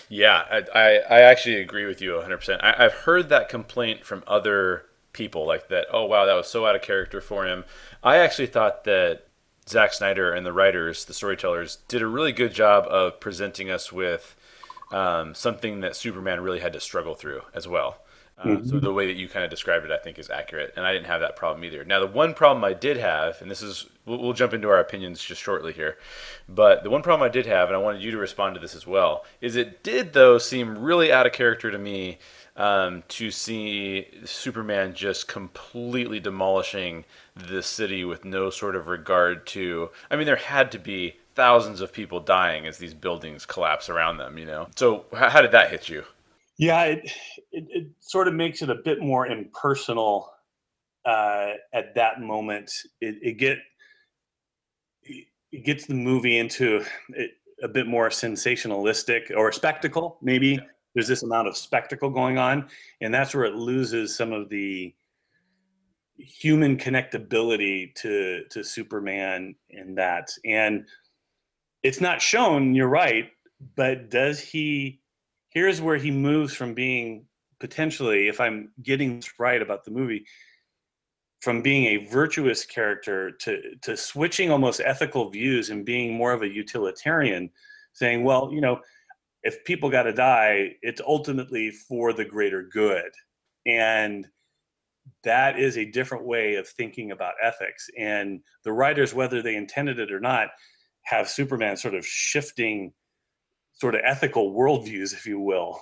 Yeah, I, I, I actually agree with you 100%. I, I've heard that complaint from other people, like that, oh, wow, that was so out of character for him. I actually thought that Zack Snyder and the writers, the storytellers, did a really good job of presenting us with um, something that Superman really had to struggle through as well. Uh, mm-hmm. So the way that you kind of described it, I think, is accurate, and I didn't have that problem either. Now, the one problem I did have, and this is, we'll, we'll, jump into our opinions just shortly here, but the one problem I did have, and I wanted you to respond to this as well, is it did though seem really out of character to me um, to see Superman just completely demolishing the city with no sort of regard to. I mean, there had to be thousands of people dying as these buildings collapse around them. You know, so how did that hit you? Yeah, it, it, it sort of makes it a bit more impersonal uh, at that moment. It, it get it gets the movie into a bit more sensationalistic or spectacle. Maybe yeah. there's this amount of spectacle going on, and that's where it loses some of the human connectability to to Superman in that. And it's not shown. You're right, but does he? Here's where he moves from being potentially, if I'm getting this right about the movie, from being a virtuous character to to switching almost ethical views and being more of a utilitarian, saying, well, you know, if people got to die, it's ultimately for the greater good, and that is a different way of thinking about ethics. And the writers, whether they intended it or not, have Superman sort of shifting sort of ethical worldviews, if you will,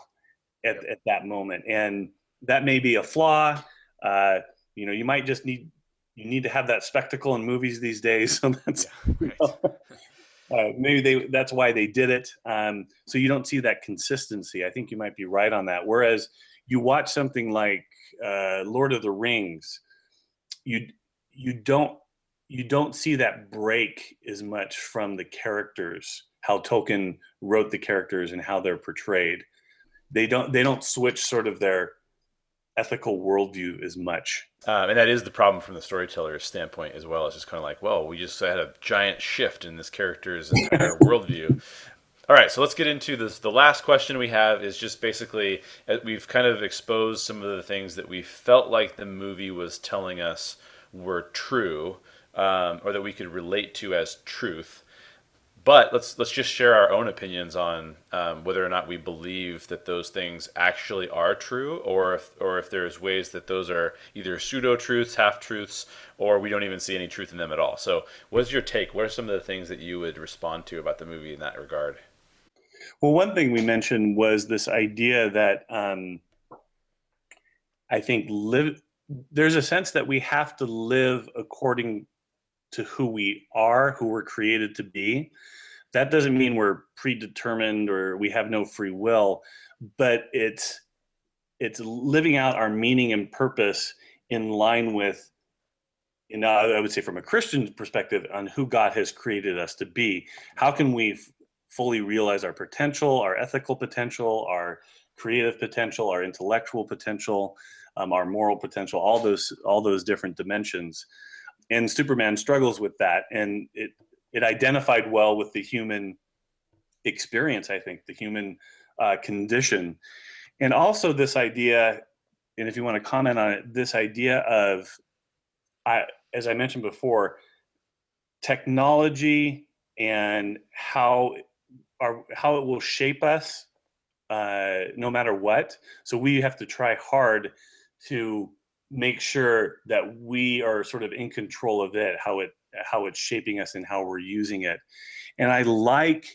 at, at that moment. And that may be a flaw. Uh, you know, you might just need you need to have that spectacle in movies these days. So that's yeah, right. uh, maybe they that's why they did it. Um, so you don't see that consistency. I think you might be right on that. Whereas you watch something like uh, Lord of the Rings, you you don't you don't see that break as much from the characters how Tolkien wrote the characters and how they're portrayed. They don't they don't switch sort of their ethical worldview as much. Um, and that is the problem from the storyteller's standpoint as well. It's just kind of like, well, we just had a giant shift in this character's entire worldview. All right, so let's get into this. The last question we have is just basically uh, we've kind of exposed some of the things that we felt like the movie was telling us were true, um, or that we could relate to as truth. But let's let's just share our own opinions on um, whether or not we believe that those things actually are true, or if or if there's ways that those are either pseudo truths, half truths, or we don't even see any truth in them at all. So, what's your take? What are some of the things that you would respond to about the movie in that regard? Well, one thing we mentioned was this idea that um, I think live. There's a sense that we have to live according to who we are, who we're created to be. That doesn't mean we're predetermined or we have no free will, but it's it's living out our meaning and purpose in line with you know i would say from a christian perspective on who god has created us to be how can we f- fully realize our potential our ethical potential our creative potential our intellectual potential um, our moral potential all those all those different dimensions and Superman struggles with that, and it it identified well with the human experience. I think the human uh, condition, and also this idea. And if you want to comment on it, this idea of, I, as I mentioned before, technology and how our how it will shape us uh, no matter what. So we have to try hard to make sure that we are sort of in control of it, how it how it's shaping us and how we're using it. And I like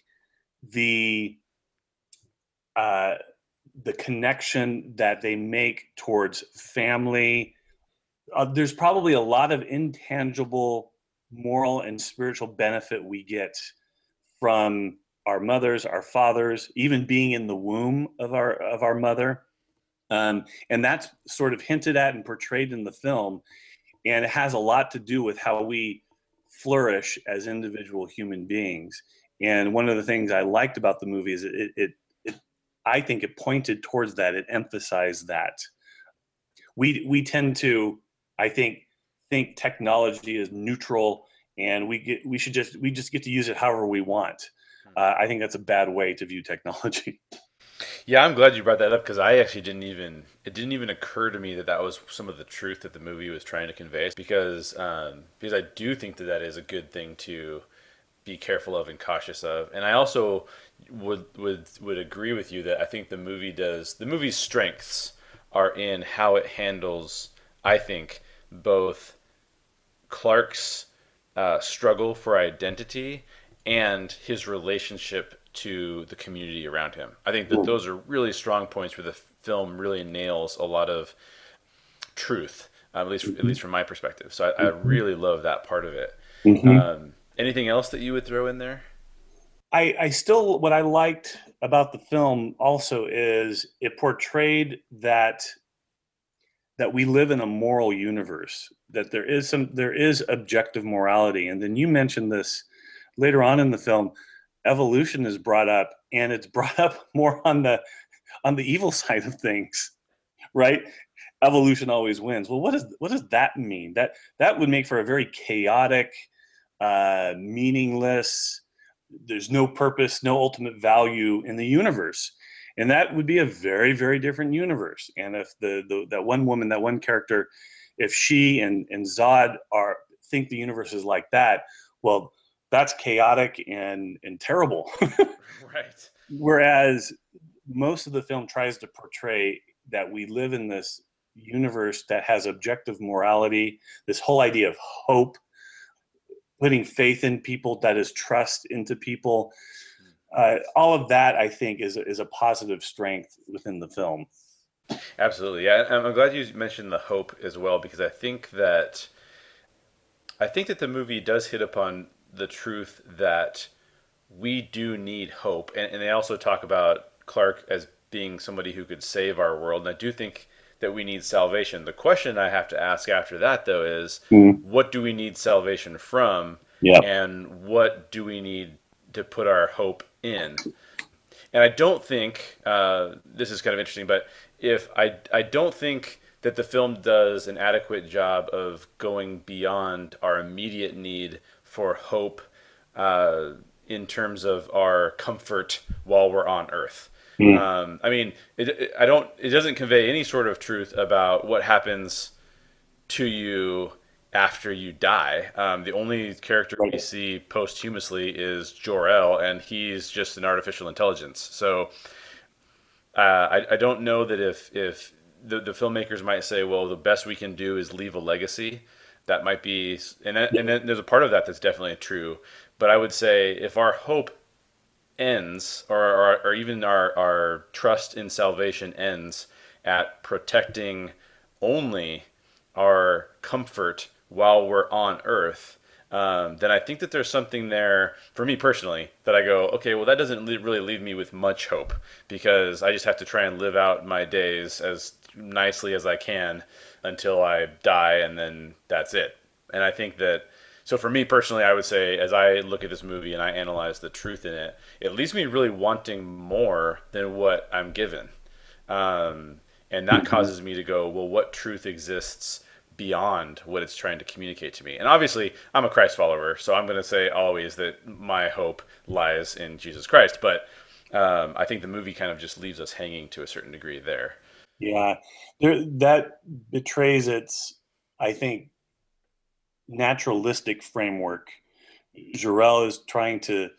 the uh, the connection that they make towards family. Uh, there's probably a lot of intangible moral and spiritual benefit we get from our mothers, our fathers, even being in the womb of our of our mother. Um, and that's sort of hinted at and portrayed in the film. And it has a lot to do with how we flourish as individual human beings. And one of the things I liked about the movie is it, it, it I think it pointed towards that. It emphasized that. We, we tend to, I think, think technology is neutral and we get we should just we just get to use it however we want. Hmm. Uh, I think that's a bad way to view technology. Yeah, I'm glad you brought that up because I actually didn't even it didn't even occur to me that that was some of the truth that the movie was trying to convey because um, because I do think that that is a good thing to be careful of and cautious of, and I also would would would agree with you that I think the movie does the movie's strengths are in how it handles I think both Clark's uh, struggle for identity and his relationship to the community around him. I think that those are really strong points where the film really nails a lot of truth, uh, at least at least from my perspective. So I, I really love that part of it. Mm-hmm. Um, anything else that you would throw in there? I, I still what I liked about the film also is it portrayed that that we live in a moral universe that there is some there is objective morality and then you mentioned this later on in the film evolution is brought up and it's brought up more on the on the evil side of things right? Evolution always wins. Well what does what does that mean? That that would make for a very chaotic uh meaningless there's no purpose no ultimate value in the universe. And that would be a very very different universe. And if the, the that one woman that one character if she and and zod are think the universe is like that well that's chaotic and and terrible. Right. Whereas most of the film tries to portray that we live in this universe that has objective morality this whole idea of hope putting faith in people that is trust into people. Uh, all of that i think is, is a positive strength within the film. Absolutely. Yeah i'm glad you mentioned the hope as well because i think that i think that the movie does hit upon the truth that we do need hope and, and they also talk about clark as being somebody who could save our world and i do think that we need salvation. The question I have to ask after that, though, is mm. what do we need salvation from? Yeah. And what do we need to put our hope in? And I don't think uh, this is kind of interesting, but if I, I don't think that the film does an adequate job of going beyond our immediate need for hope uh, in terms of our comfort while we're on Earth. Mm. Um, I mean, it, it, I don't. It doesn't convey any sort of truth about what happens to you after you die. Um, the only character we see posthumously is Jor El, and he's just an artificial intelligence. So uh, I, I don't know that if if the, the filmmakers might say, well, the best we can do is leave a legacy. That might be, and and there's a part of that that's definitely true. But I would say if our hope ends, or, or, or even our, our trust in salvation ends at protecting only our comfort while we're on earth, um, then I think that there's something there for me personally that I go, okay, well, that doesn't le- really leave me with much hope because I just have to try and live out my days as nicely as I can until I die, and then that's it. And I think that so for me personally, I would say as I look at this movie and I analyze the truth in it, it leaves me really wanting more than what I'm given, um, and that mm-hmm. causes me to go, well, what truth exists beyond what it's trying to communicate to me? And obviously, I'm a Christ follower, so I'm going to say always that my hope lies in Jesus Christ. But um, I think the movie kind of just leaves us hanging to a certain degree there. Yeah, there, that betrays its, I think, naturalistic framework. Jor-El is trying to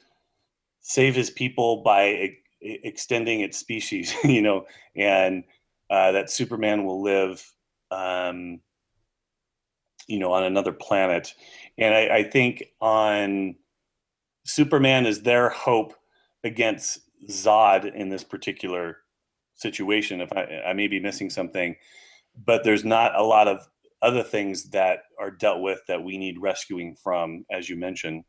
save his people by e- extending its species, you know, and uh, that Superman will live, um, you know, on another planet. And I, I think on Superman is their hope against Zod in this particular situation. If I, I may be missing something, but there's not a lot of other things that are dealt with that we need rescuing from, as you mentioned.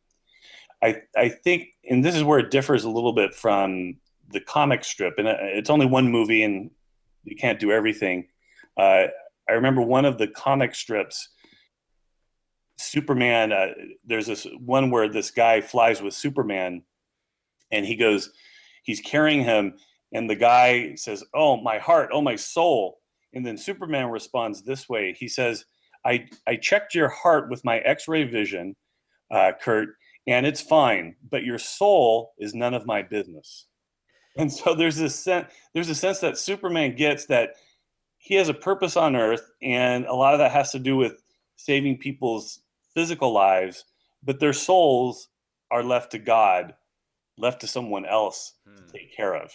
I, I think, and this is where it differs a little bit from the comic strip, and uh, it's only one movie, and you can't do everything. Uh, I remember one of the comic strips, Superman. Uh, there's this one where this guy flies with Superman, and he goes, he's carrying him, and the guy says, "Oh, my heart! Oh, my soul!" And then Superman responds this way. He says, I, I checked your heart with my x ray vision, uh, Kurt, and it's fine, but your soul is none of my business. And so there's this sense, there's a sense that Superman gets that he has a purpose on earth, and a lot of that has to do with saving people's physical lives, but their souls are left to God, left to someone else hmm. to take care of,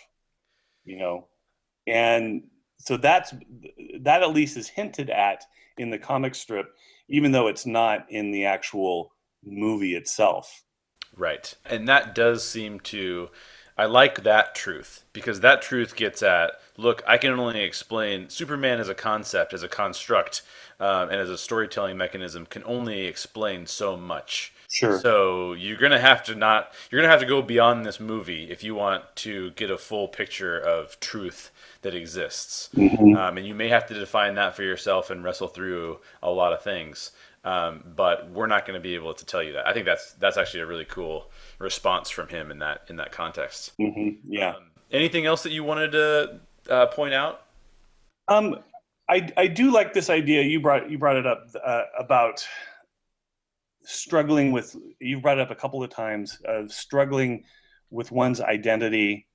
you know. And so that's that at least is hinted at in the comic strip, even though it's not in the actual movie itself. Right, and that does seem to. I like that truth because that truth gets at look, I can only explain Superman as a concept, as a construct, um, and as a storytelling mechanism can only explain so much. Sure. So you're gonna have to not you're gonna have to go beyond this movie if you want to get a full picture of truth that exists. Mm-hmm. Um, and you may have to define that for yourself and wrestle through a lot of things. Um, but we're not going to be able to tell you that. I think that's that's actually a really cool response from him in that in that context. Mm-hmm. Yeah. Um, anything else that you wanted to uh, point out? Um, I I do like this idea you brought you brought it up uh, about struggling with. You brought it up a couple of times of struggling with one's identity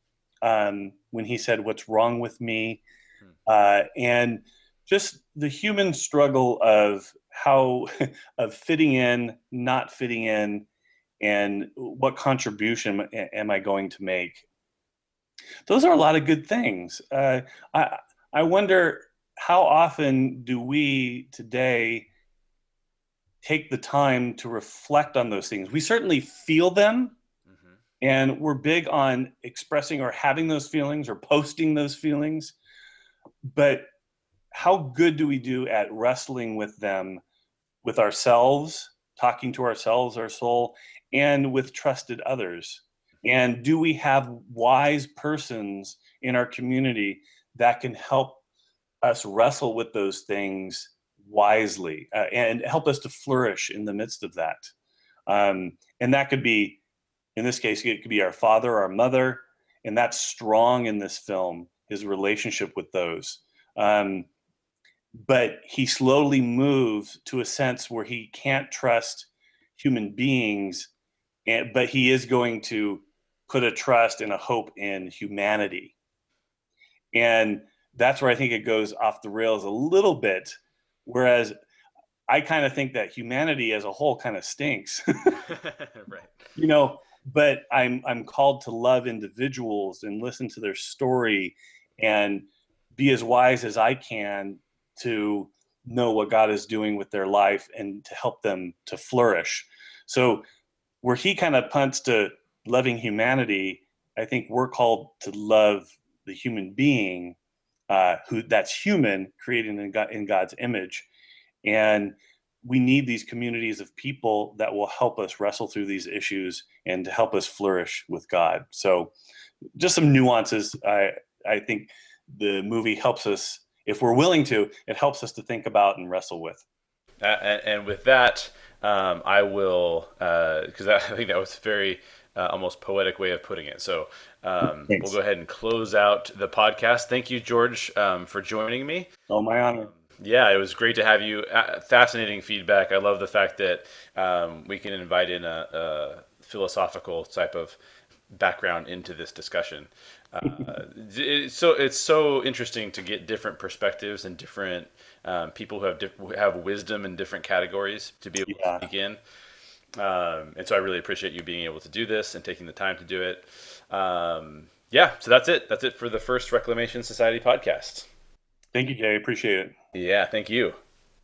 um, when he said, What's wrong with me? Hmm. Uh, and just the human struggle of how, of fitting in, not fitting in, and what contribution am I going to make? Those are a lot of good things. Uh, I, I wonder how often do we today take the time to reflect on those things? We certainly feel them, mm-hmm. and we're big on expressing or having those feelings or posting those feelings. But how good do we do at wrestling with them with ourselves, talking to ourselves, our soul, and with trusted others? And do we have wise persons in our community that can help us wrestle with those things wisely uh, and help us to flourish in the midst of that? Um, and that could be, in this case, it could be our father, our mother, and that's strong in this film, his relationship with those. Um, but he slowly moves to a sense where he can't trust human beings, and, but he is going to put a trust and a hope in humanity. And that's where I think it goes off the rails a little bit. Whereas I kind of think that humanity as a whole kind of stinks. right. You know, but I'm I'm called to love individuals and listen to their story and be as wise as I can to know what God is doing with their life and to help them to flourish. So where he kind of punts to loving humanity, I think we're called to love the human being uh, who that's human, created in, God, in God's image, and we need these communities of people that will help us wrestle through these issues and to help us flourish with God. So, just some nuances. I I think the movie helps us if we're willing to. It helps us to think about and wrestle with. Uh, and, and, with that, um, I will because uh, I think that was a very uh, almost poetic way of putting it. So um, we'll go ahead and close out the podcast. Thank you, George, um, for joining me. Oh, my honor. Yeah, it was great to have you. Fascinating feedback. I love the fact that um, we can invite in a, a, philosophical type of background into this discussion. Uh, it's so it's so interesting to get different perspectives and different um, people who have diff- who have wisdom in different categories to be able yeah. to speak in. Um, and so I really appreciate you being able to do this and taking the time to do it. Um, yeah, so that's it. That's it for the first Reclamation Society podcast. Thank you, Jay. Appreciate it. Yeah, thank you.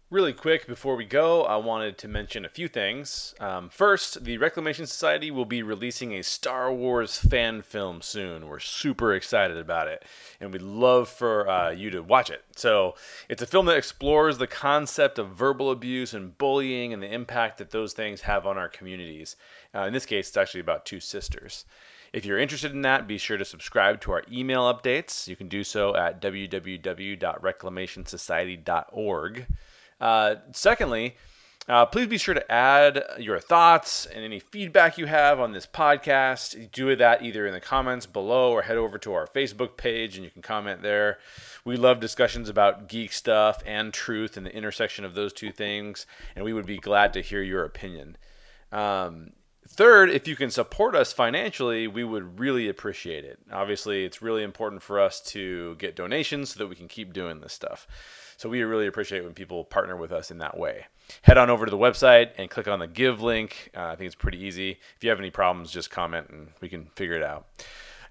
Really quick before we go, I wanted to mention a few things. Um, first, the Reclamation Society will be releasing a Star Wars fan film soon. We're super excited about it, and we'd love for uh, you to watch it. So, it's a film that explores the concept of verbal abuse and bullying and the impact that those things have on our communities. Uh, in this case, it's actually about two sisters. If you're interested in that, be sure to subscribe to our email updates. You can do so at www.reclamationsociety.org. Uh, secondly, uh, please be sure to add your thoughts and any feedback you have on this podcast. Do that either in the comments below or head over to our Facebook page and you can comment there. We love discussions about geek stuff and truth and the intersection of those two things, and we would be glad to hear your opinion. Um, third, if you can support us financially, we would really appreciate it. Obviously, it's really important for us to get donations so that we can keep doing this stuff. So we really appreciate when people partner with us in that way. Head on over to the website and click on the give link. Uh, I think it's pretty easy. If you have any problems, just comment and we can figure it out.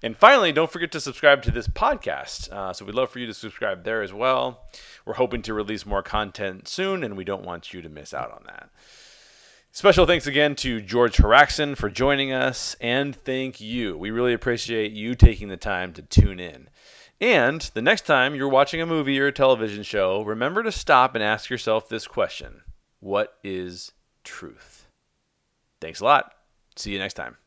And finally, don't forget to subscribe to this podcast. Uh, so we'd love for you to subscribe there as well. We're hoping to release more content soon, and we don't want you to miss out on that. Special thanks again to George Haraxon for joining us, and thank you. We really appreciate you taking the time to tune in. And the next time you're watching a movie or a television show, remember to stop and ask yourself this question What is truth? Thanks a lot. See you next time.